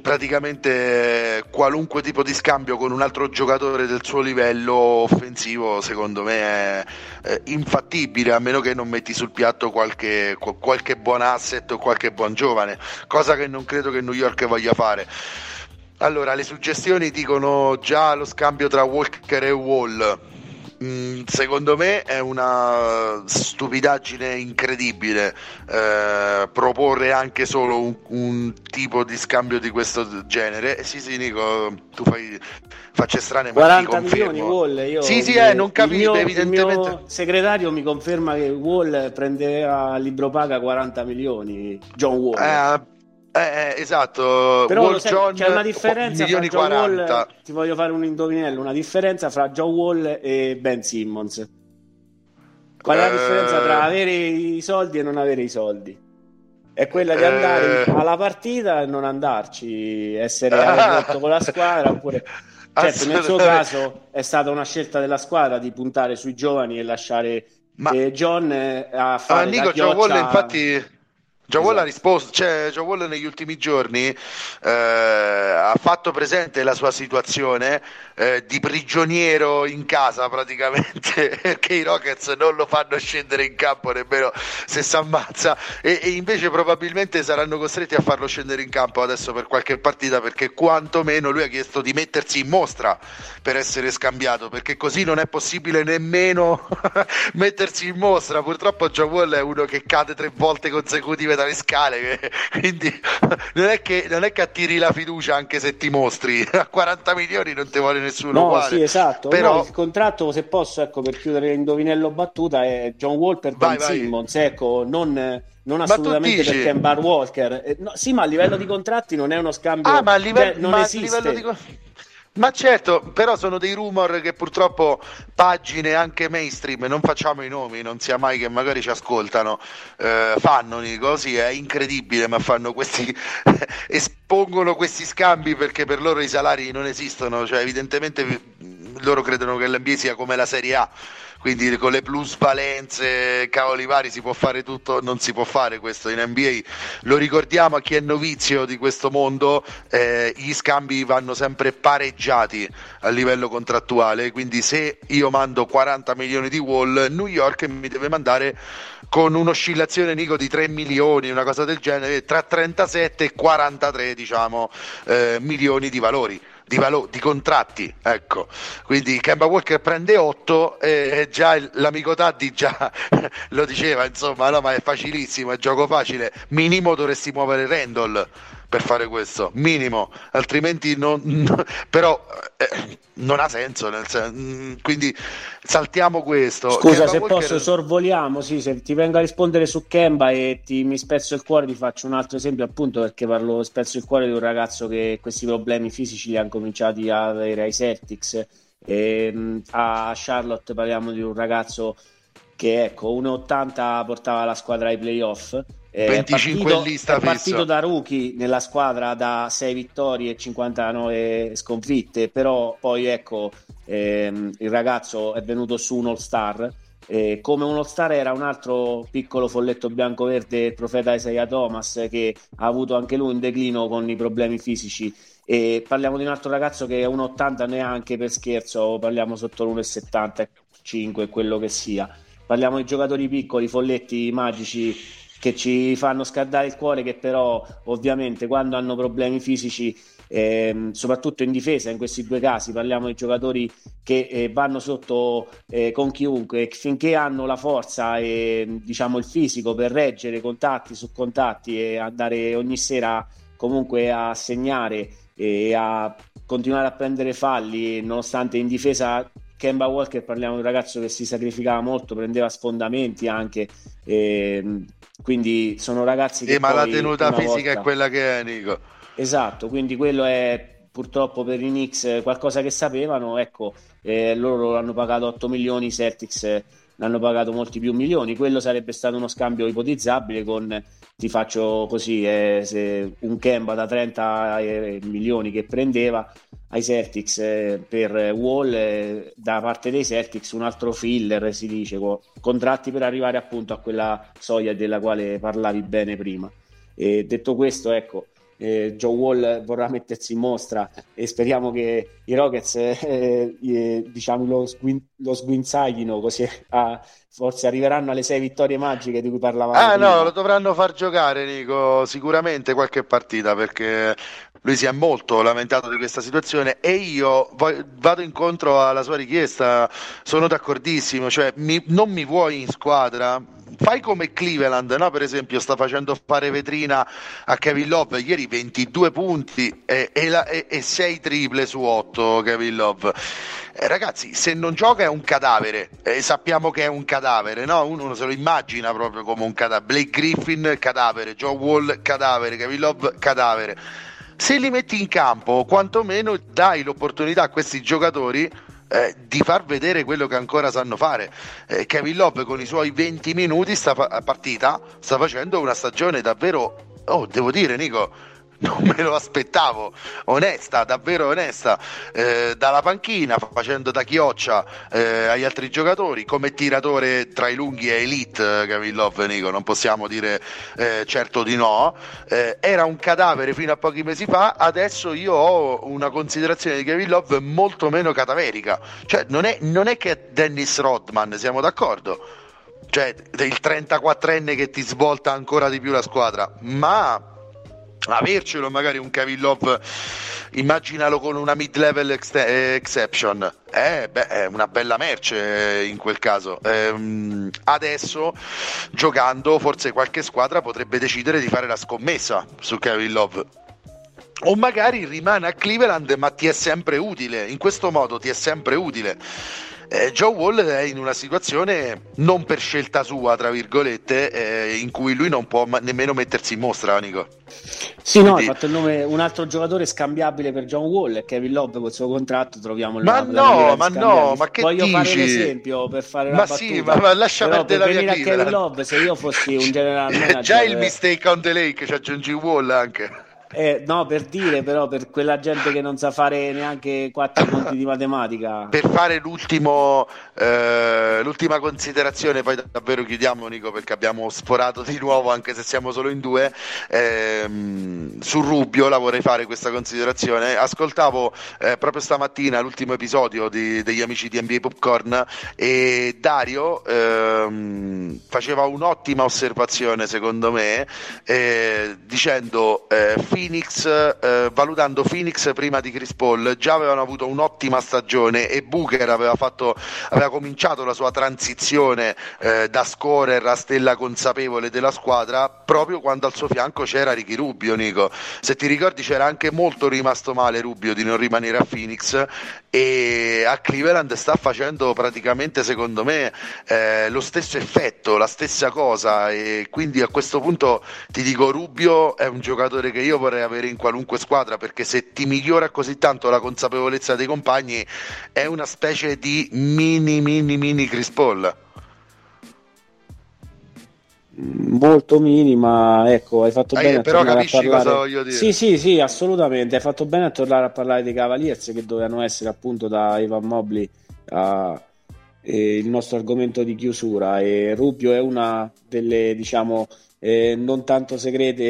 praticamente qualunque tipo di scambio con un altro giocatore del suo livello offensivo secondo me è, è infattibile a meno che non metti sul piatto qualche, qualche buon asset o qualche buon giovane cosa che non credo che New York voglia fare. Allora le suggestioni dicono già lo scambio tra Walker e Wall secondo me è una stupidaggine incredibile eh, proporre anche solo un, un, tipo di scambio di questo genere. Eh, sì, sì, Nico, tu fai facce strane, ma 40 milioni Wall. Io, sì, sì, eh, non capite, evidentemente. Il segretario mi conferma che Wall prendeva a libro paga 40 milioni. John Wall. Eh, eh, eh, esatto, però Wall sai, John, c'è una differenza fra John Wall, ti voglio fare un indovinello, una differenza fra John Wall e Ben Simmons. Qual è la differenza tra eh. avere i soldi e non avere i soldi? È quella di andare eh... alla partita e non andarci, essere aperto con la squadra oppure... Certo, nel suo caso è stata una scelta della squadra di puntare sui giovani e lasciare Ma... eh, John a fare ah, Nico, John Wall infatti Joe Wall ha esatto. risposto, cioè Joe Wall negli ultimi giorni eh, ha fatto presente la sua situazione eh, di prigioniero in casa praticamente perché i Rockets non lo fanno scendere in campo nemmeno se si ammazza e, e, invece probabilmente saranno costretti a farlo scendere in campo adesso per qualche partita perché quantomeno lui ha chiesto di mettersi in mostra per essere scambiato perché così non è possibile nemmeno mettersi in mostra purtroppo Joe Wall è uno che cade tre volte consecutive scendere dalle scale, quindi non è, che, non è che attiri la fiducia anche se ti mostri, a 40 milioni non ti vuole nessuno no, uguale. Sì, esatto, Però... No, il contratto, se posso, ecco, per chiudere l'indovinello battuta, è John Wall per Ben Simmons, ecco, non non assolutamente per Kemba Walker. Eh, no, sì, ma a livello di contratti non è uno scambio. Ah, ma a livello, cioè, non esiste. A livello di... Ma certo, però sono dei rumor che purtroppo pagine anche mainstream, non facciamo i nomi, non sia mai che magari ci ascoltano, eh, fanno così, è incredibile, ma fanno questi, espongono questi scambi perché per loro i salari non esistono, cioè evidentemente loro credono che l'NBA sia come la Serie A quindi con le plusvalenze, cavoli vari, si può fare tutto, non si può fare questo in NBA. Lo ricordiamo a chi è novizio di questo mondo, eh, gli scambi vanno sempre pareggiati a livello contrattuale, quindi se io mando 40 milioni di wall, New York mi deve mandare con un'oscillazione Nico di 3 milioni, una cosa del genere, tra 37 e 43 diciamo, eh, milioni di valori di, valo- di contratti, ecco. Quindi Kemba Walker prende 8 e già l'amico Taddi già lo diceva, insomma, no, ma è facilissimo, è gioco facile, minimo dovresti muovere Randall per fare questo, minimo, altrimenti non, no, però eh, non ha senso, sen- mm, quindi saltiamo questo. Scusa Kemba se Walker... posso, sorvoliamo, sì, se ti vengo a rispondere su Kemba e ti, mi spezzo il cuore, ti faccio un altro esempio appunto perché parlo spezzo il cuore di un ragazzo che questi problemi fisici li ha cominciati a avere ai Celtics e, mm, a Charlotte parliamo di un ragazzo che ecco 1,80 portava la squadra ai playoff eh, 25 è partito, lista è partito da rookie nella squadra da 6 vittorie e 59 sconfitte, però poi ecco ehm, il ragazzo è venuto su un all-star. Eh, come un all-star era un altro piccolo folletto bianco-verde, il profeta Isaiah Thomas, che ha avuto anche lui un declino con i problemi fisici. E parliamo di un altro ragazzo che è 1,80 neanche per scherzo, parliamo sotto l'1,75, quello che sia. Parliamo di giocatori piccoli, folletti magici che ci fanno scaldare il cuore, che però ovviamente quando hanno problemi fisici ehm, soprattutto in difesa in questi due casi parliamo di giocatori che eh, vanno sotto eh, con chiunque finché hanno la forza e diciamo il fisico per reggere contatti su contatti e andare ogni sera comunque a segnare e a continuare a prendere falli nonostante in difesa Kemba Walker parliamo di un ragazzo che si sacrificava molto, prendeva sfondamenti anche, e, quindi sono ragazzi che... Eh, ma la tenuta fisica volta... è quella che è, Nico. Esatto, quindi quello è purtroppo per i Knicks qualcosa che sapevano, ecco, eh, loro hanno pagato 8 milioni, i Celtics ne hanno pagato molti più milioni, quello sarebbe stato uno scambio ipotizzabile con, ti faccio così, eh, un Kemba da 30 eh, milioni che prendeva ai Celtics eh, per Wall, eh, da parte dei Celtics un altro filler, si dice, contratti per arrivare appunto a quella soglia della quale parlavi bene prima. E detto questo, ecco, eh, Joe Wall vorrà mettersi in mostra e speriamo che i Rockets eh, eh, diciamo lo, sguin- lo sguinzaglino così a, forse arriveranno alle sei vittorie magiche di cui parlavamo ah prima. no lo dovranno far giocare Nico sicuramente qualche partita perché lui si è molto lamentato di questa situazione e io vado incontro alla sua richiesta sono d'accordissimo cioè mi, non mi vuoi in squadra fai come Cleveland, no? per esempio, sta facendo fare vetrina a Kevin Love ieri 22 punti e, e, la, e, e 6 triple su 8 Kevin Love. Eh, ragazzi, se non gioca è un cadavere, eh, sappiamo che è un cadavere, no? uno se lo immagina proprio come un cadavere. Blake Griffin, cadavere, Joe Wall, cadavere, Kevin Love, cadavere. Se li metti in campo, quantomeno dai l'opportunità a questi giocatori eh, di far vedere quello che ancora sanno fare. Eh, Kevin Love con i suoi 20 minuti sta fa- partita sta facendo una stagione davvero, oh, devo dire Nico, non me lo aspettavo, onesta, davvero onesta, eh, dalla panchina facendo da chioccia eh, agli altri giocatori, come tiratore tra i lunghi e elite, eh, Kevin Love Nico, non possiamo dire eh, certo di no, eh, era un cadavere fino a pochi mesi fa, adesso io ho una considerazione di Kevin Love molto meno cadaverica, cioè non è, non è che Dennis Rodman, siamo d'accordo? Cioè, il 34enne che ti svolta ancora di più la squadra, ma avercelo magari un Kevin Love immaginalo con una mid level ex- exception. Eh, beh, è una bella merce in quel caso. Ehm, adesso giocando forse qualche squadra potrebbe decidere di fare la scommessa su Kevin Love. O magari rimane a Cleveland ma ti è sempre utile. In questo modo ti è sempre utile eh, Joe Wall è in una situazione non per scelta sua, tra virgolette, eh, in cui lui non può ma- nemmeno mettersi in mostra, Nico. Sì, Quindi... no, hai fatto il nome un altro giocatore scambiabile per John Wall, Kevin Love col suo contratto, troviamo il Ma no, ma no, ma che Voglio dici? fare un esempio per fare ma sì, ma, ma lascia Però perdere per la mia vita. Kevin Love, se io fossi un general manager Già il mistake on the lake, ci aggiungi Wall anche. Eh, no, per dire, però, per quella gente che non sa fare neanche quattro punti di matematica. Per fare l'ultimo, eh, l'ultima considerazione, poi davvero chiudiamo, Nico, perché abbiamo sforato di nuovo, anche se siamo solo in due. Ehm, su Rubio la vorrei fare questa considerazione. Ascoltavo eh, proprio stamattina l'ultimo episodio di, degli amici di NBA Popcorn e Dario ehm, faceva un'ottima osservazione, secondo me, eh, dicendo eh, Phoenix, eh, valutando Phoenix prima di Chris Paul, già avevano avuto un'ottima stagione e Booker aveva, fatto, aveva cominciato la sua transizione eh, da scorer a stella consapevole della squadra proprio quando al suo fianco c'era Ricky Rubio, Nico. Se ti ricordi c'era anche molto rimasto male Rubio di non rimanere a Phoenix e a Cleveland sta facendo praticamente secondo me eh, lo stesso effetto, la stessa cosa e quindi a questo punto ti dico Rubio è un giocatore che io vorrei vorrei avere in qualunque squadra perché se ti migliora così tanto la consapevolezza dei compagni è una specie di mini mini mini Chris Paul. Molto minima ecco hai fatto ah, bene però capisci parlare... cosa voglio dire. Sì sì sì assolutamente hai fatto bene a tornare a parlare dei Cavaliers che dovevano essere appunto da Ivan Mobley a eh, il nostro argomento di chiusura. E Rubio è una delle diciamo eh, non tanto segrete,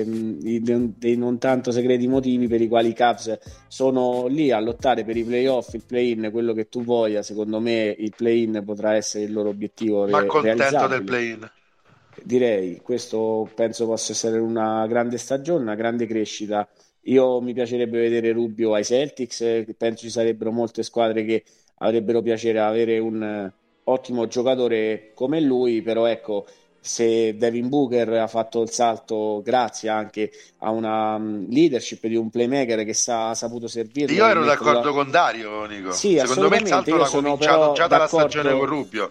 eh, dei non tanto segreti motivi per i quali i Cavs sono lì a lottare per i playoff, il play-in, quello che tu voglia. Secondo me il play-in potrà essere il loro obiettivo. Ma re- contento del play-in. Direi, questo penso possa essere una grande stagione, una grande crescita Io mi piacerebbe vedere Rubio ai Celtics, penso ci sarebbero molte squadre che avrebbero piacere avere un uh, ottimo giocatore come lui, però ecco, se Devin Booker ha fatto il salto grazie anche a una um, leadership di un playmaker che sa, ha saputo servire. Io ero d'accordo da... con Dario, Nico. Sì, Secondo me il salto l'ha cominciato già dalla stagione con Rubio.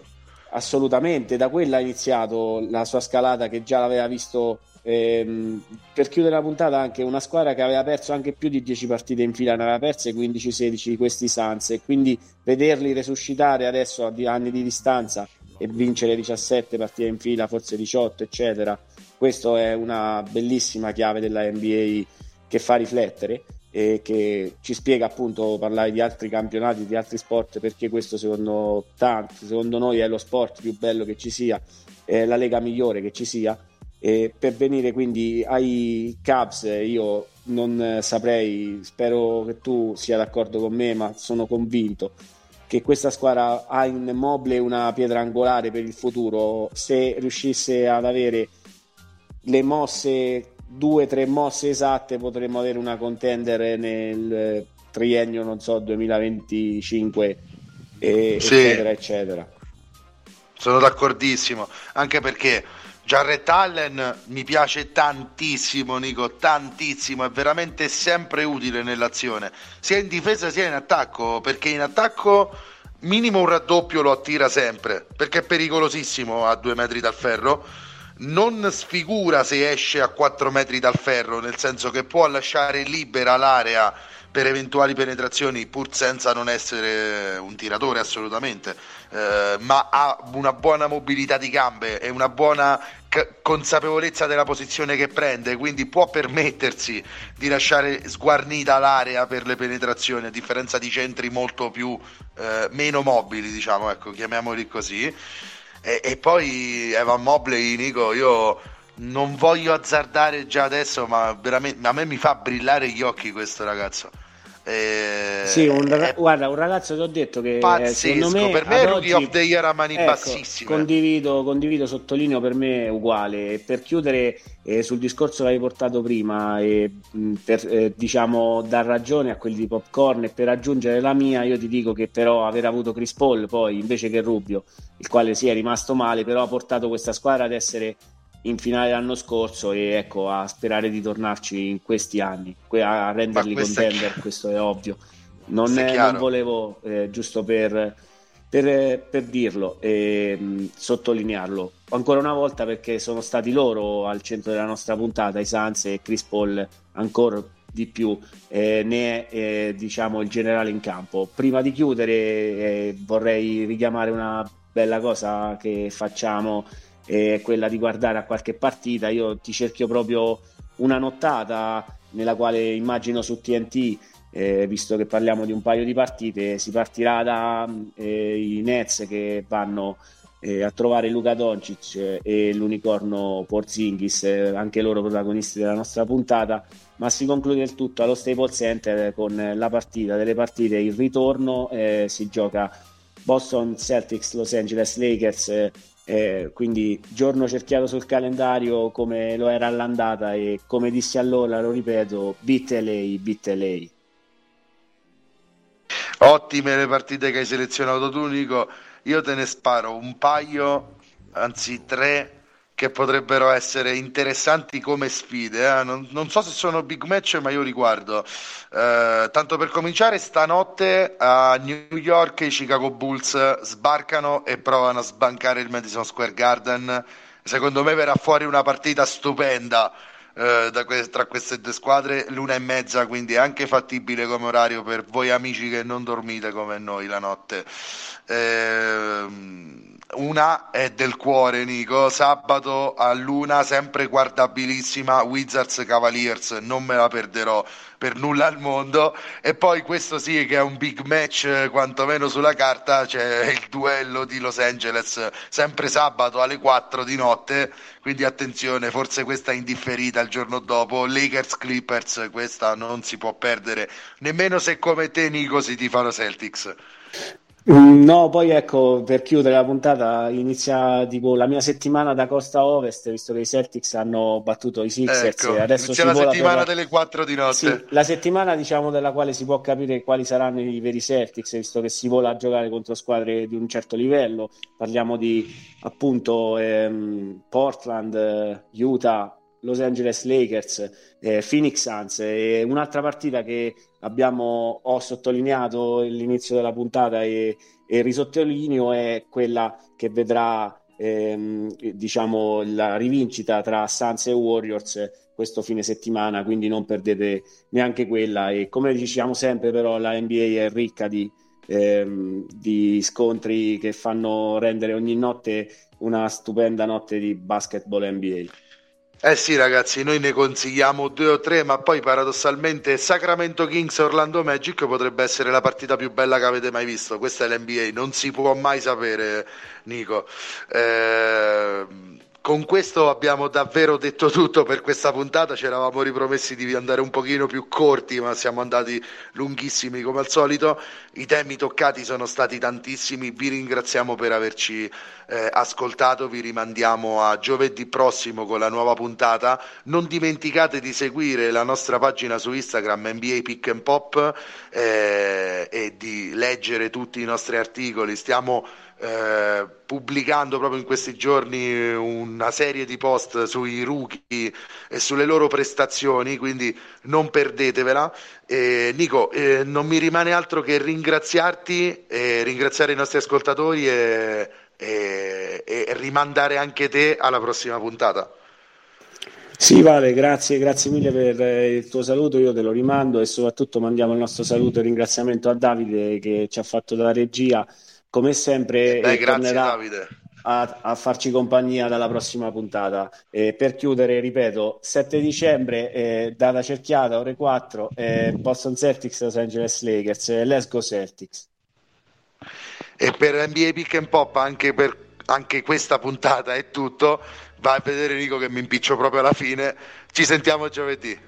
Assolutamente, da quella ha iniziato la sua scalata che già l'aveva visto ehm, per chiudere la puntata anche una squadra che aveva perso anche più di 10 partite in fila, ne aveva perse 15-16 di questi Sans e quindi vederli resuscitare adesso a anni di distanza e vincere 17 partite in fila, forse 18, eccetera. Questo è una bellissima chiave della NBA che fa riflettere e che ci spiega appunto parlare di altri campionati, di altri sport, perché questo secondo tanti, secondo noi è lo sport più bello che ci sia, è la lega migliore che ci sia. E per venire quindi ai Cubs, io non saprei, spero che tu sia d'accordo con me, ma sono convinto che questa squadra ha in Mobile una pietra angolare per il futuro. Se riuscisse ad avere le mosse, due o tre mosse esatte, potremmo avere una contender nel triennio, non so, 2025, e, sì. eccetera, eccetera. Sono d'accordissimo, anche perché Jarrett Allen mi piace tantissimo, Nico, tantissimo, è veramente sempre utile nell'azione, sia in difesa sia in attacco, perché in attacco minimo un raddoppio lo attira sempre, perché è pericolosissimo a due metri dal ferro, non sfigura se esce a 4 metri dal ferro, nel senso che può lasciare libera l'area per eventuali penetrazioni pur senza non essere un tiratore assolutamente, eh, ma ha una buona mobilità di gambe e una buona c- consapevolezza della posizione che prende, quindi può permettersi di lasciare sguarnita l'area per le penetrazioni, a differenza di centri molto più eh, meno mobili, diciamo, ecco, chiamiamoli così. E, e poi Evan Mobley, Nico, io non voglio azzardare già adesso, ma veramente a me mi fa brillare gli occhi questo ragazzo. Eh, sì, un raga- guarda, un ragazzo che ho detto che pazzesco, me, per me è Rookie of the Year a mani ecco, bassissime. Condivido, condivido, sottolineo per me è uguale. Per chiudere eh, sul discorso che hai portato prima e per eh, diciamo dar ragione a quelli di Popcorn e per aggiungere la mia, io ti dico che però aver avuto Chris Paul poi invece che Rubio, il quale si è rimasto male, però ha portato questa squadra ad essere in finale l'anno scorso e ecco a sperare di tornarci in questi anni. A renderli contender questo è ovvio. Non, è, non volevo eh, giusto per, per, per dirlo e mh, sottolinearlo. Ancora una volta perché sono stati loro al centro della nostra puntata i Sans e Chris Paul ancora di più eh, ne è eh, diciamo il generale in campo. Prima di chiudere eh, vorrei richiamare una bella cosa che facciamo è quella di guardare a qualche partita. Io ti cerchio proprio una nottata nella quale immagino su TNT, eh, visto che parliamo di un paio di partite, si partirà dai eh, Nets che vanno eh, a trovare Luca Doncic e l'unicorno Porzingis, eh, anche loro protagonisti della nostra puntata, ma si conclude il tutto allo Staples Center con la partita delle partite, il ritorno, eh, si gioca Boston Celtics, Los Angeles Lakers eh, quindi giorno cerchiato sul calendario come lo era all'andata e come dissi allora, lo ripeto, beat LA, beat LA. Ottime le partite che hai selezionato tu Nico, io te ne sparo un paio, anzi tre che potrebbero essere interessanti come sfide. Eh? Non, non, so se sono big match, ma io li guardo. Eh, tanto per cominciare, stanotte a New York i Chicago Bulls sbarcano e provano a sbancare il Madison Square Garden. Secondo me verrà fuori una partita stupenda. Eh, que- tra queste due squadre l'una e mezza quindi è anche fattibile come orario per voi amici che non dormite come noi la notte eh, una è del cuore, Nico. Sabato a luna, sempre guardabilissima. Wizards Cavaliers, non me la perderò per nulla al mondo. E poi questo sì che è un big match, quantomeno sulla carta. C'è il duello di Los Angeles, sempre sabato alle 4 di notte. Quindi attenzione, forse questa è indifferita il giorno dopo. Lakers Clippers, questa non si può perdere, nemmeno se come te, Nico, si ti fanno Celtics. No, poi ecco, per chiudere la puntata inizia tipo la mia settimana da costa ovest, visto che i Celtics hanno battuto i Sixers ecco, e adesso inizia la settimana per... delle 4 di notte. Sì, la settimana diciamo della quale si può capire quali saranno i veri Celtics, visto che si vola a giocare contro squadre di un certo livello. Parliamo di appunto ehm, Portland, Utah, Los Angeles Lakers, eh, Phoenix Suns e un'altra partita che abbiamo, ho sottolineato all'inizio della puntata e, e risottolineo è quella che vedrà ehm, diciamo la rivincita tra Suns e Warriors questo fine settimana, quindi non perdete neanche quella e come diciamo sempre però la NBA è ricca di, ehm, di scontri che fanno rendere ogni notte una stupenda notte di basketball NBA. Eh sì ragazzi, noi ne consigliamo due o tre, ma poi paradossalmente Sacramento Kings Orlando Magic potrebbe essere la partita più bella che avete mai visto. Questa è l'NBA, non si può mai sapere, Nico. Eh con questo abbiamo davvero detto tutto per questa puntata. Ci eravamo ripromessi di andare un pochino più corti, ma siamo andati lunghissimi come al solito. I temi toccati sono stati tantissimi. Vi ringraziamo per averci eh, ascoltato. Vi rimandiamo a giovedì prossimo con la nuova puntata. Non dimenticate di seguire la nostra pagina su Instagram NBA Pick and Pop eh, e di leggere tutti i nostri articoli. Stiamo eh, pubblicando proprio in questi giorni una serie di post sui rookie e sulle loro prestazioni, quindi non perdetevela. Eh, Nico, eh, non mi rimane altro che ringraziarti, ringraziare i nostri ascoltatori e, e, e rimandare anche te alla prossima puntata. Sì, Vale, grazie, grazie mille per il tuo saluto, io te lo rimando e soprattutto mandiamo il nostro saluto e ringraziamento a Davide che ci ha fatto da regia come sempre Beh, grazie, Davide. A, a, farci compagnia dalla prossima puntata. Eh, per chiudere, ripeto, 7 dicembre, eh, data cerchiata, ore 4, eh, Boston Celtics, Los Angeles Lakers, eh, let's go Celtics. E per NBA Pick and Pop, anche per anche questa puntata è tutto. Vai a vedere Nico che mi impiccio proprio alla fine. Ci sentiamo giovedì.